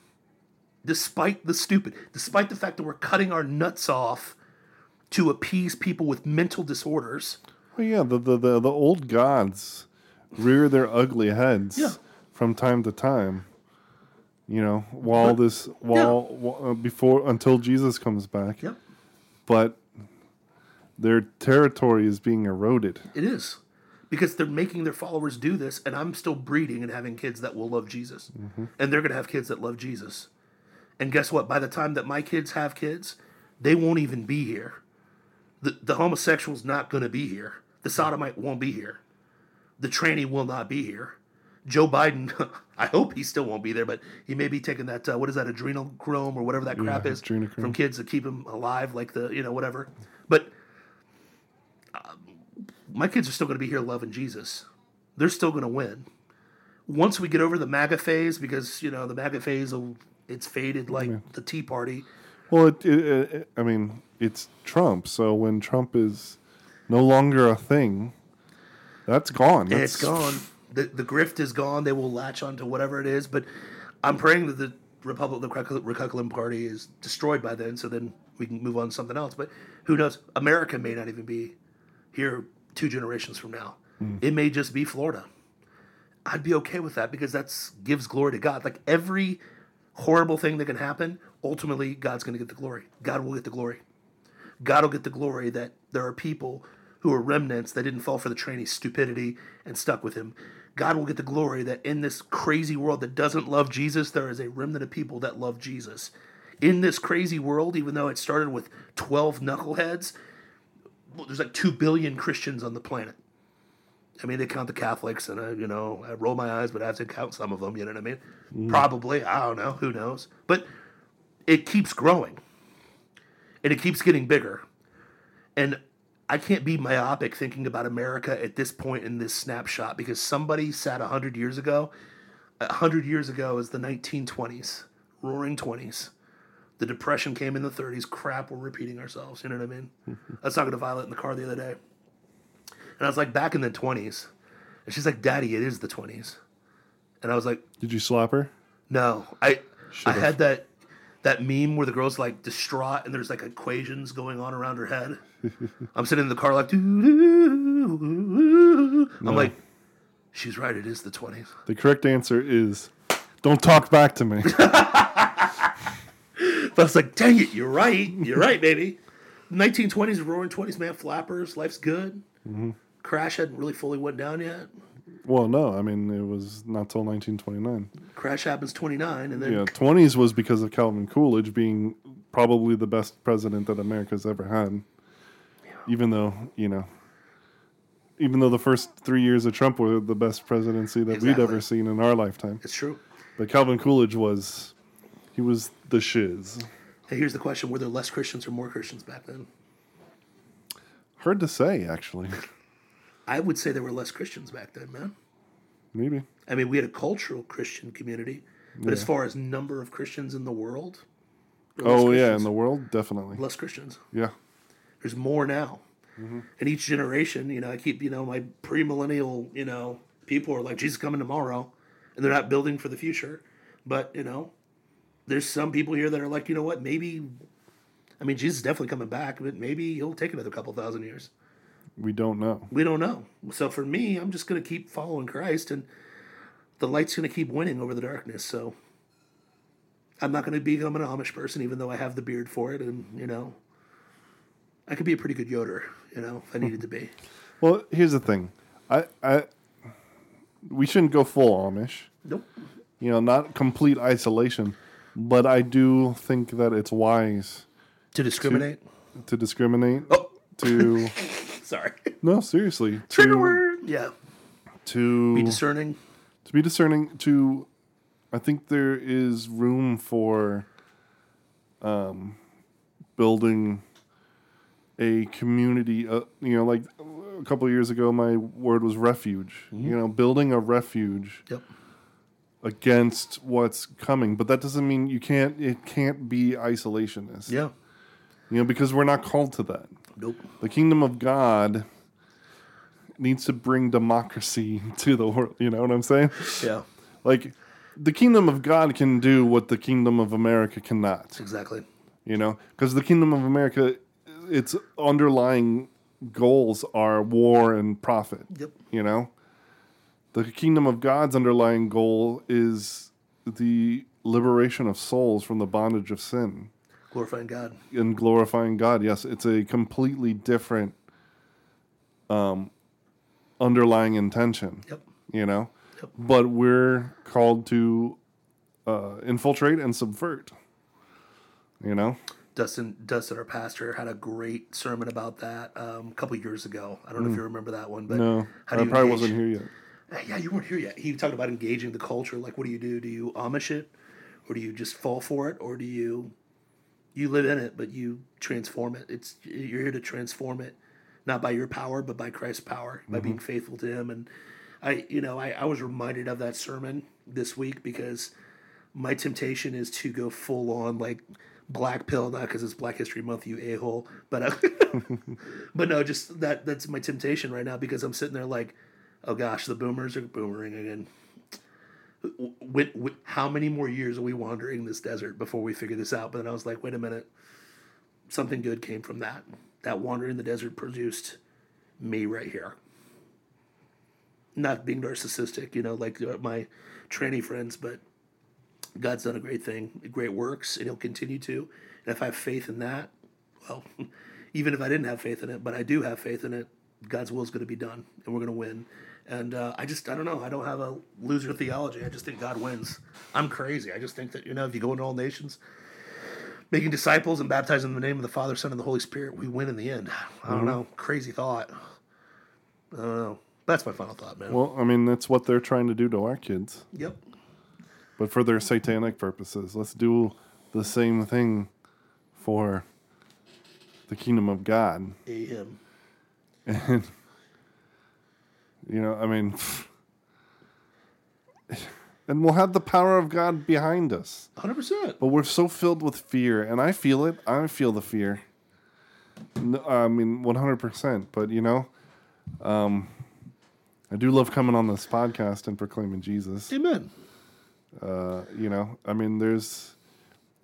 Despite the stupid, despite the fact that we're cutting our nuts off to appease people with mental disorders. Well, yeah, the, the, the, the old gods rear their ugly heads Yeah. From time to time. You know, while this, while, while uh, before, until Jesus comes back. Yep, But their territory is being eroded. it is. Because they're making their followers do this, and I'm still breeding and having kids that will love Jesus. And they're going to have kids that love Jesus. And guess what? By the time that my kids have kids, they won't even be here. The, the homosexual's not going to be here. The sodomite won't be here. the tranny will not be here. Joe Biden, [laughs] I hope he still won't be there, but he may be taking that uh, what is that adrenochrome or whatever that crap Yeah, is adrenochrome. from kids to keep them alive, like the you know whatever. But um, my kids are still going to be here loving Jesus. They're still going to win. Once we get over the MAGA phase, because you know the MAGA phase, will it's faded like the Tea Party. Well, it, it, it, I mean, it's Trump. So when Trump is no longer a thing, that's gone. That's it's gone. The the grift is gone. They will latch onto whatever it is. But I'm praying that the Republic, the Republican Party, is destroyed by then. So then we can move on to something else. But who knows? America may not even be here two generations from now. Mm. It may just be Florida. I'd be okay with that because that's gives glory to God. Like every horrible thing that can happen, ultimately God's going to get the glory. God will get the glory. God will get the glory that there are people who are remnants that didn't fall for the trainee's stupidity and stuck with him. God will get the glory that in this crazy world that doesn't love Jesus, there is a remnant of people that love Jesus. In this crazy world, even though it started with 12 knuckleheads, there's like 2 billion Christians on the planet. I mean, they count the Catholics, and I, you know, I roll my eyes, but I have to count some of them. You know what I mean? Mm. Probably, I don't know, who knows? But it keeps growing, and it keeps getting bigger. And I can't be myopic thinking about America at this point in this snapshot because somebody sat hundred years ago. hundred years ago is the 1920s, Roaring Twenties. The Depression came in the 30s. Crap, we're repeating ourselves. You know what I mean? [laughs] I was talking to Violet in the car the other day. And I was like, back in the 20s. And she's like, Daddy, it is the 20s. And I was like, Did you slap her? no. I I Should've. had that that meme where the girl's like distraught and there's like equations going on around her head. [laughs] I'm sitting in the car like. I'm like, she's right. It is the 20s. The correct answer is don't talk back to me. But I was like, dang it, you're right. You're right, baby. 1920s, roaring 20s, man. Flappers, life's good. Crash hadn't really fully went down yet. Well, no, I mean, it was not till 1929. Crash happens 29, and then Yeah, 20s was because of Calvin Coolidge being probably the best president that America's ever had. Even though, you know, even though the first three years of Trump were the best presidency that Exactly. we'd ever seen in our lifetime. it's true. But Calvin Coolidge was, he was the shiz. Hey, here's the question: Were there less Christians or more Christians back then? Hard to say, actually. [laughs] I would say there were less Christians back then, man. Maybe. I mean, we had a cultural Christian community, but as far as number of Christians in the world, there were less Oh, yeah, in the world, definitely. less Christians. Yeah. There's more now. Mm-hmm. And each generation, you know, I keep, you know, my premillennial, you know, people are like, Jesus coming tomorrow, and they're not building for the future. But, you know, there's some people here that are like, you know what, maybe, I mean, Jesus is definitely coming back, but maybe he'll take another couple thousand years. We don't know. We don't know. So for me, I'm just going to keep following Christ, and the light's going to keep winning over the darkness. So I'm not going to become an Amish person, even though I have the beard for it, and you know, I could be a pretty good Yoder, you know, if I needed to be. Well, here's the thing. I, I, we shouldn't go full Amish. Nope. you know, not complete isolation, but I do think that it's wise To discriminate. to discriminate. Oh, To [laughs] [laughs] sorry. no, seriously, Trigger to word. Yeah. to Be discerning. to be discerning. To I think there is room for um, building a community. Uh, you know, like a couple of years ago, my word was refuge. You know, building a refuge Yep. against what's coming, but that doesn't mean you can't. It can't be isolationist. Yeah. You know, because we're not called to that. Nope. The kingdom of God needs to bring democracy [laughs] to the world. You know what I'm saying? Yeah. Like, the kingdom of God can do what the kingdom of America cannot. Exactly. You know, because the kingdom of America, its underlying goals are war and profit. Yep. You know, the kingdom of God's underlying goal is the liberation of souls from the bondage of sin Glorifying God. and glorifying God. Yes, it's a completely different um, underlying intention. Yep. You know, Yep. but we're called to uh, infiltrate and subvert. You know, Dustin, Dustin, our pastor, had a great sermon about that um, a couple years ago. I don't know if you remember that one, but No, I probably engage- wasn't here yet. Uh, Yeah, you weren't here yet. He talked about engaging the culture. Like, what do you do? Do you Amish it, or do you just fall for it, or do you you live in it but you transform it? It's you're here to transform it, not by your power, but by Christ's power, by being faithful to Him. And I, you know, I, I was reminded of that sermon this week because my temptation is to go full on like black pill, not because it's Black History Month, you a hole, but uh, [laughs] but no, just that that's my temptation right now because I'm sitting there like, oh gosh, the boomers are boomering again. With, with, how many more years are we wandering this desert before we figure this out? But then I was like, wait a minute, something good came from that. That wandering in the desert produced me right here. Not being narcissistic, you know, like uh, my tranny friends, but God's done a great thing, great works, and He'll continue to. And if I have faith in that, well, [laughs] even if I didn't have faith in it, but I do have faith in it, God's will is going to be done, and we're going to win. And uh, I just, I don't know, I don't have a loser theology. I just think God wins. I'm crazy. I just think that you know, if you go into all nations, making disciples and baptizing in the name of the Father, Son, and the Holy Spirit, we win in the end. I don't know, crazy thought. I don't know. That's my final thought, man. Well, I mean, that's what they're trying to do to our kids, yep. but for their satanic purposes. Let's do the same thing for the kingdom of God. Amen. [laughs] And, you know, I mean, and we'll have the power of God behind us. 100%. But we're so filled with fear, and I feel it. I feel the fear. No, I mean, 100%. But, you know, um, I do love coming on this podcast and proclaiming Jesus. Amen. Uh, you know, I mean, there's,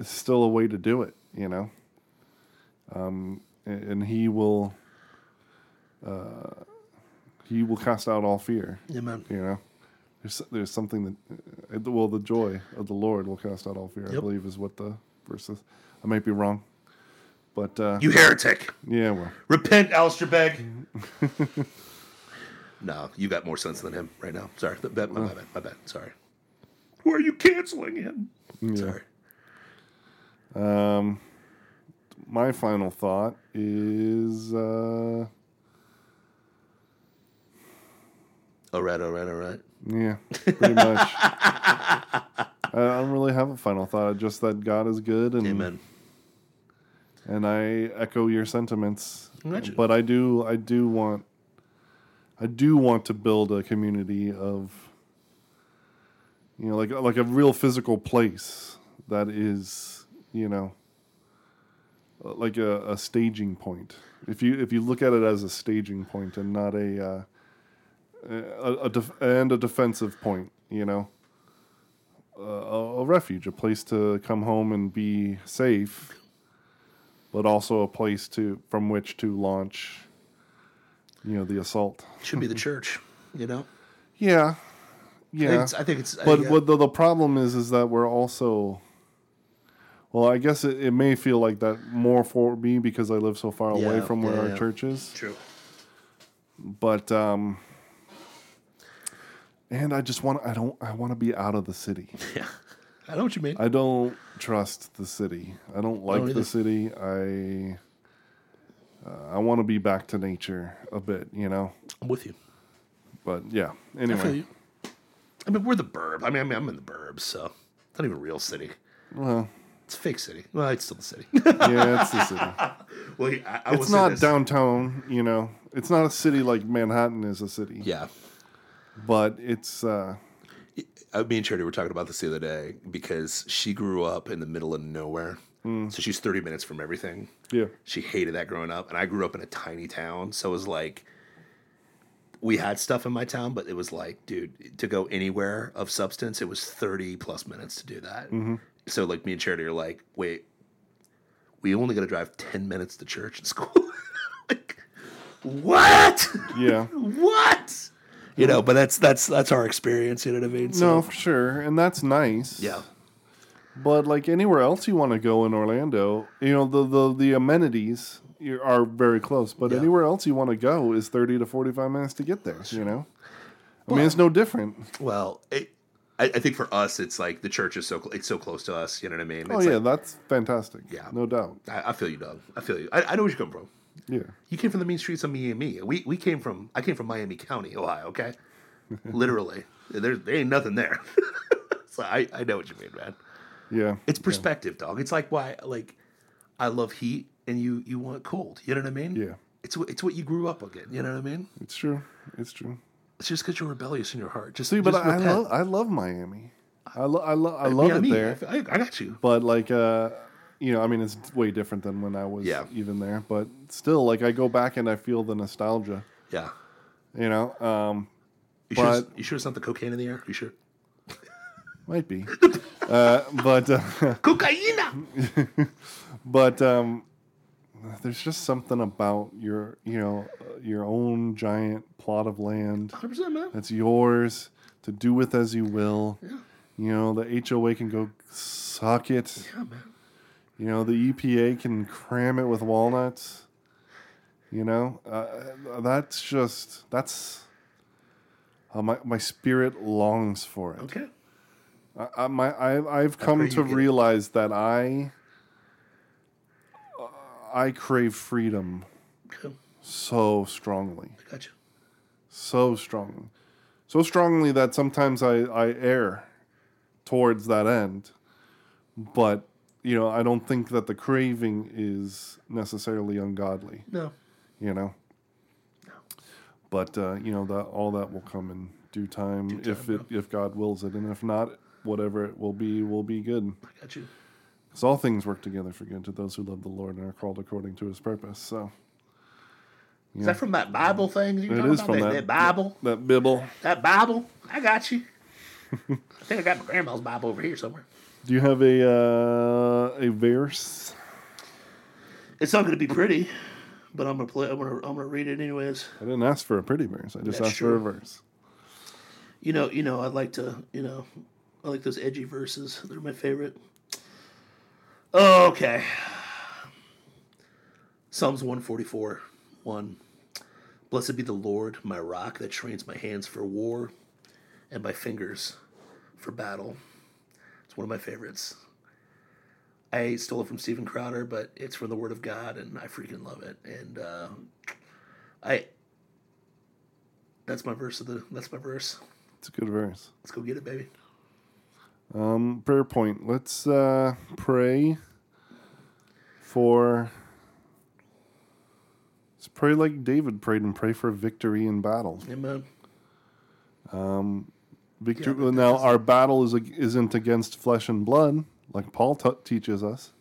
still a way to do it, you know. Um, and, and he will, uh, he will cast out all fear, Amen. you know. There's, there's something that, uh, well, the joy of the Lord will cast out all fear, I believe is what the verse is. I might be wrong. But, uh, You heretic. yeah, well, Repent, Alistair Begg. [laughs] no, you got more sense than him right now. Sorry. My bad. My bad. My bad. Sorry. Who are you canceling him? Sorry. um, my final thought is, uh, All right. All right. All right. Yeah, pretty much. [laughs] I don't really have a final thought. Just that God is good, and Amen. and I echo your sentiments. Gotcha. But I do, I do want, I do want to build a community of, you know, like like a real physical place that is, you know, like a, a staging point. If you if you look at it as a staging point and not a uh, a, a def- and a defensive point, you know, uh, a, a refuge, a place to come home and be safe, but also a place to from which to launch, you know, the assault. Should be the church. You know. Yeah, I think yeah. it's. I think it's But yeah. what the, the problem is, is that we're also. Well, I guess it, it may feel like that more for me because I live so far away Yeah, from where yeah, our yeah. church is. true. But um, and I just want I don't I want to be out of the city. [laughs] Yeah. I know what you mean. I don't trust the city. I don't like either. the city. I uh, I want to be back to nature a bit, you know. I'm with you. But yeah. I feel Anyway, you. I mean, we're the burb. I mean, I mean, I'm in the burbs, so it's not even a real city. well, It's a fake city. Well, it's still the city. [laughs] yeah, it's the city. [laughs] well, I, I It's not downtown, you know. It's not a city like Manhattan is a city. Yeah. But it's uh Uh, me and Charity were talking about this the other day because she grew up in the middle of nowhere. So she's 30 minutes from everything. yeah. She hated that growing up. And I grew up in a tiny town. So it was like, we had stuff in my town, but it was like, dude, to go anywhere of substance, it was 30 plus minutes to do that. So, like, me and Charity are like, wait, we only got to drive 10 minutes to church and school. [laughs] like, what? Yeah. [laughs] what? You know, but that's that's that's our experience. You know what I mean? No, for sure. And that's nice. Yeah. But like anywhere else you want to go in Orlando, you know the the, the amenities you- are very close. But Yeah. anywhere else you want to go is thirty to forty five minutes to get there. You know, I mean it's no different. Well, it, I, I think for us, it's like the church is so cl- it's so close to us. You know what I mean? Oh yeah, like- that's fantastic. Yeah. no doubt. I, I feel you, Doug. I feel you. I, I know where you come from. Yeah, You came from the mean streets of Miami. We we came from I came from Miami County, Ohio. Okay, [laughs] literally, there's there ain't nothing there. [laughs] so I I know what you mean, man. yeah. It's perspective, dog. It's like why like I love heat and you you want cold. You know what I mean? Yeah. It's what it's what you grew up again. You know what I mean? It's true. It's true. It's just because you're rebellious in your heart. Just See, but just I, repent. love I love Miami. I love I, lo- I love Yeah, it there. I, I got you. But like uh you know, I mean it's way different than when I was Yeah. even there. But still like I go back and I feel the nostalgia. Yeah. You know? Um You sure? it's- But- you sure it's not the cocaine in the air? You sure? might be. [laughs] uh but uh, [laughs] Cocaine. [laughs] but um there's just something about your you know uh, your own giant plot of land Hundred percent, man. that's yours to do with as you will. Yeah. You know, the HOA can go suck it. Yeah, man. You know, the EPA can cram it with walnuts. You know, uh, that's just that's uh, my my spirit longs for it. Okay. I, I, my I, I've come to realize that I uh, I crave freedom Okay. so strongly, I got so strongly, so strongly that sometimes I I err towards that end, but you know I don't think that the craving is necessarily ungodly. No. you know. No. But uh, you know that all that will come in due time, if it if God wills it, and if not, whatever it will be will be good. I got you. Because all things work together for good to those who love the Lord and are called according to His purpose. So Is that from that Bible thing? You it talking is about? from that, that, that Bible. that Bible. That Bible. I got you. [laughs] I think I got my grandma's Bible over here somewhere. Do you have a uh, a verse? It's not going to be pretty, but I'm gonna play. I'm gonna. I'm gonna read it anyways. I didn't ask for a pretty verse. I just That's asked for a verse. You know. You know. I like to. You know. I like those edgy verses. They're my favorite. Okay. Psalms 144, 1. Blessed be the Lord, my rock that trains my hands for war and my fingers for battle. It's one of my favorites. I stole it from Steven Crowder, but it's from the Word of God, and I freaking love it. And uh, I, that's my verse of the. That's my verse. It's a good verse. Let's go get it, baby. Um, prayer point. Let's uh, pray for. Let's pray like David prayed and pray for victory in battle. Amen. Victory. Yeah, now, is- our battle is isn't against flesh and blood, like Paul t- teaches us.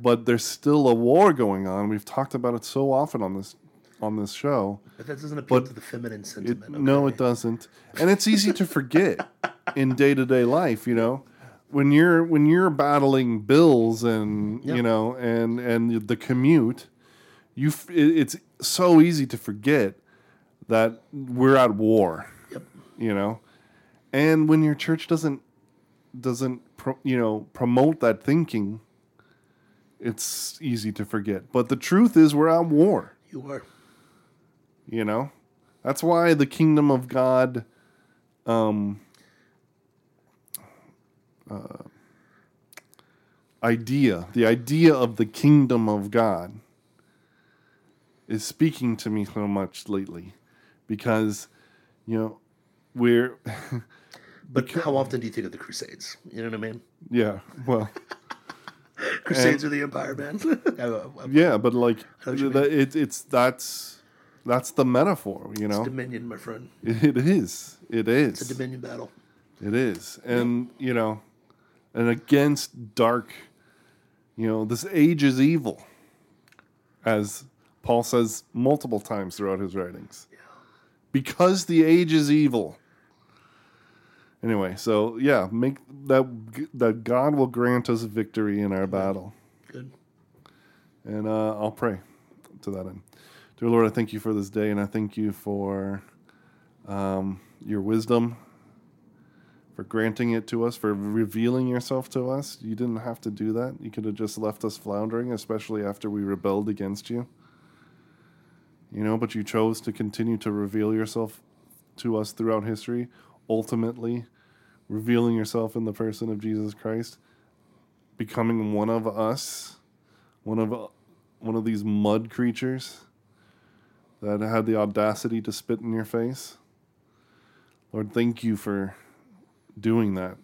But there's still a war going on. We've talked about it so often on this on this show. But that doesn't appeal But to the feminine It, sentiment. No, it doesn't, and it's easy to forget [laughs] in day to day life. You know, when you're when you're battling bills and Yeah. you know and and the commute, you f- it's so easy to forget that we're at war. You know, and when your church doesn't doesn't pro, you know promote that thinking, it's easy to forget. But the truth is, we're at war. You are. You know, that's why the kingdom of God, um, uh, idea, the idea of the kingdom of God, is speaking to me so much lately, because, you know, we're, [laughs] But how often do you think of the Crusades? You know what I mean? yeah, well, [laughs] Crusades are the empire, man. [laughs] I- I- yeah, but like, How do you the, it, it's that's that's the metaphor, you know. Dominion, my friend. It is. It is. It's a Dominion battle. It is. And, you know, and against dark, you know, this age is evil, as Paul says multiple times throughout his writings. Because the age is evil. Anyway, so yeah, make that that God will grant us victory in our battle. Good. And uh, I'll pray to that end. Dear Lord, I thank you for this day, and I thank you for um, your wisdom, for granting it to us, for revealing yourself to us. You didn't have to do that. You could have just left us floundering, especially after we rebelled against you. You know, but you chose to continue to reveal yourself to us throughout history, ultimately revealing yourself in the person of Jesus Christ, becoming one of us, one of one of these mud creatures that had the audacity to spit in your face. Lord, thank you for doing that,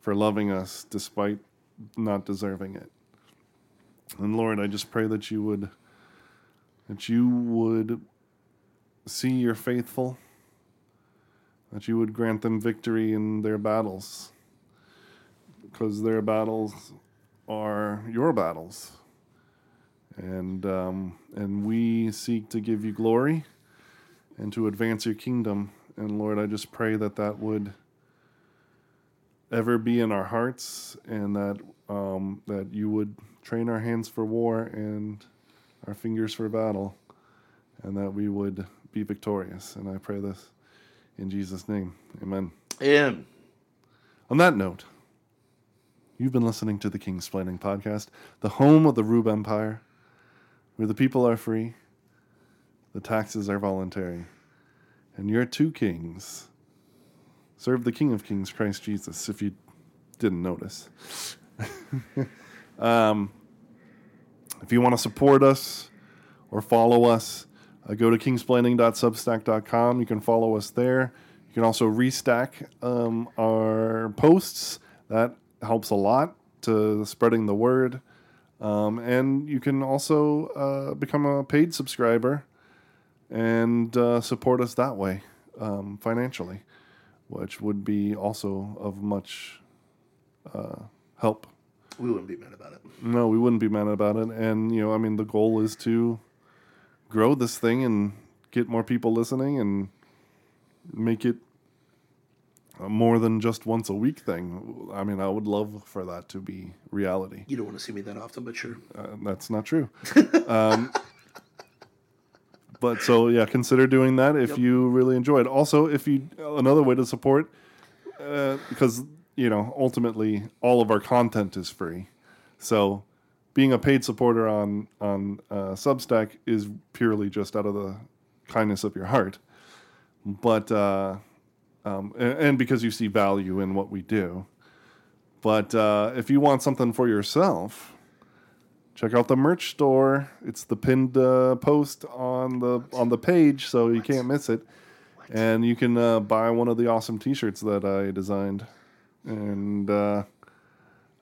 for loving us despite not deserving it. And Lord, I just pray that you would that you would see your faithful, that you would grant them victory in their battles, because their battles are your battles, and um, and we seek to give you glory and to advance your kingdom. And Lord, I just pray that that would ever be in our hearts, and that um, that you would train our hands for war and our fingers for battle, and that we would be victorious. And I pray this in Jesus' name. Amen. And On that note, you've been listening to the Kingsplaining Podcast, the home of the Rube Empire, where the people are free, the taxes are voluntary, and your two kings serve the King of Kings, Christ Jesus, if you didn't notice. [laughs] um, if you want to support us or follow us, uh, go to kingsplaining.substack.com. You can follow us there. You can also restack um, our posts. That helps a lot to spreading the word. Um, and you can also uh, become a paid subscriber and uh, support us that way um, financially, which would be also of much uh, help. we wouldn't be mad about it. No, we wouldn't be mad about it. And, you know, I mean, the goal is to grow this thing and get more people listening and make it a more than just once a week thing. I mean, I would love for that to be reality. You don't want to see me that often, but sure. Uh, that's not true. [laughs] um, but so yeah, consider doing that if Yep. you really enjoy it. Also, if you another way to support, uh, because you know ultimately all of our content is free, so being a paid supporter on on uh, Substack is purely just out of the kindness of your heart, but uh, um, and, and because you see value in what we do. But uh, if you want something for yourself, check out the merch store. It's the pinned uh, post on the on the page, so you can't miss it. And you can uh, buy one of the awesome T-shirts that I designed, and uh,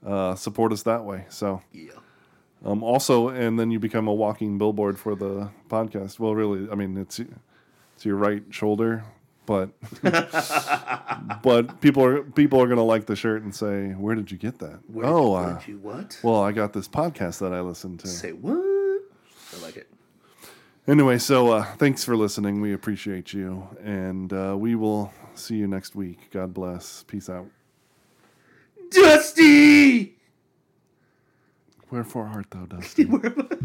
uh, support us that way. So Yeah. Um, also, and then you become a walking billboard for the podcast. Well, really, I mean, it's it's your right shoulder, but [laughs] but people are people are gonna like the shirt and say, "Where did you get that?" Where oh, did, uh, did you what? well, I got this podcast that I listened to. Say what? I like it. Anyway, so uh, thanks for listening. We appreciate you, and uh, we will see you next week. God bless. Peace out. Dusty! Wherefore art thou, [laughs] Dusty? Where am I?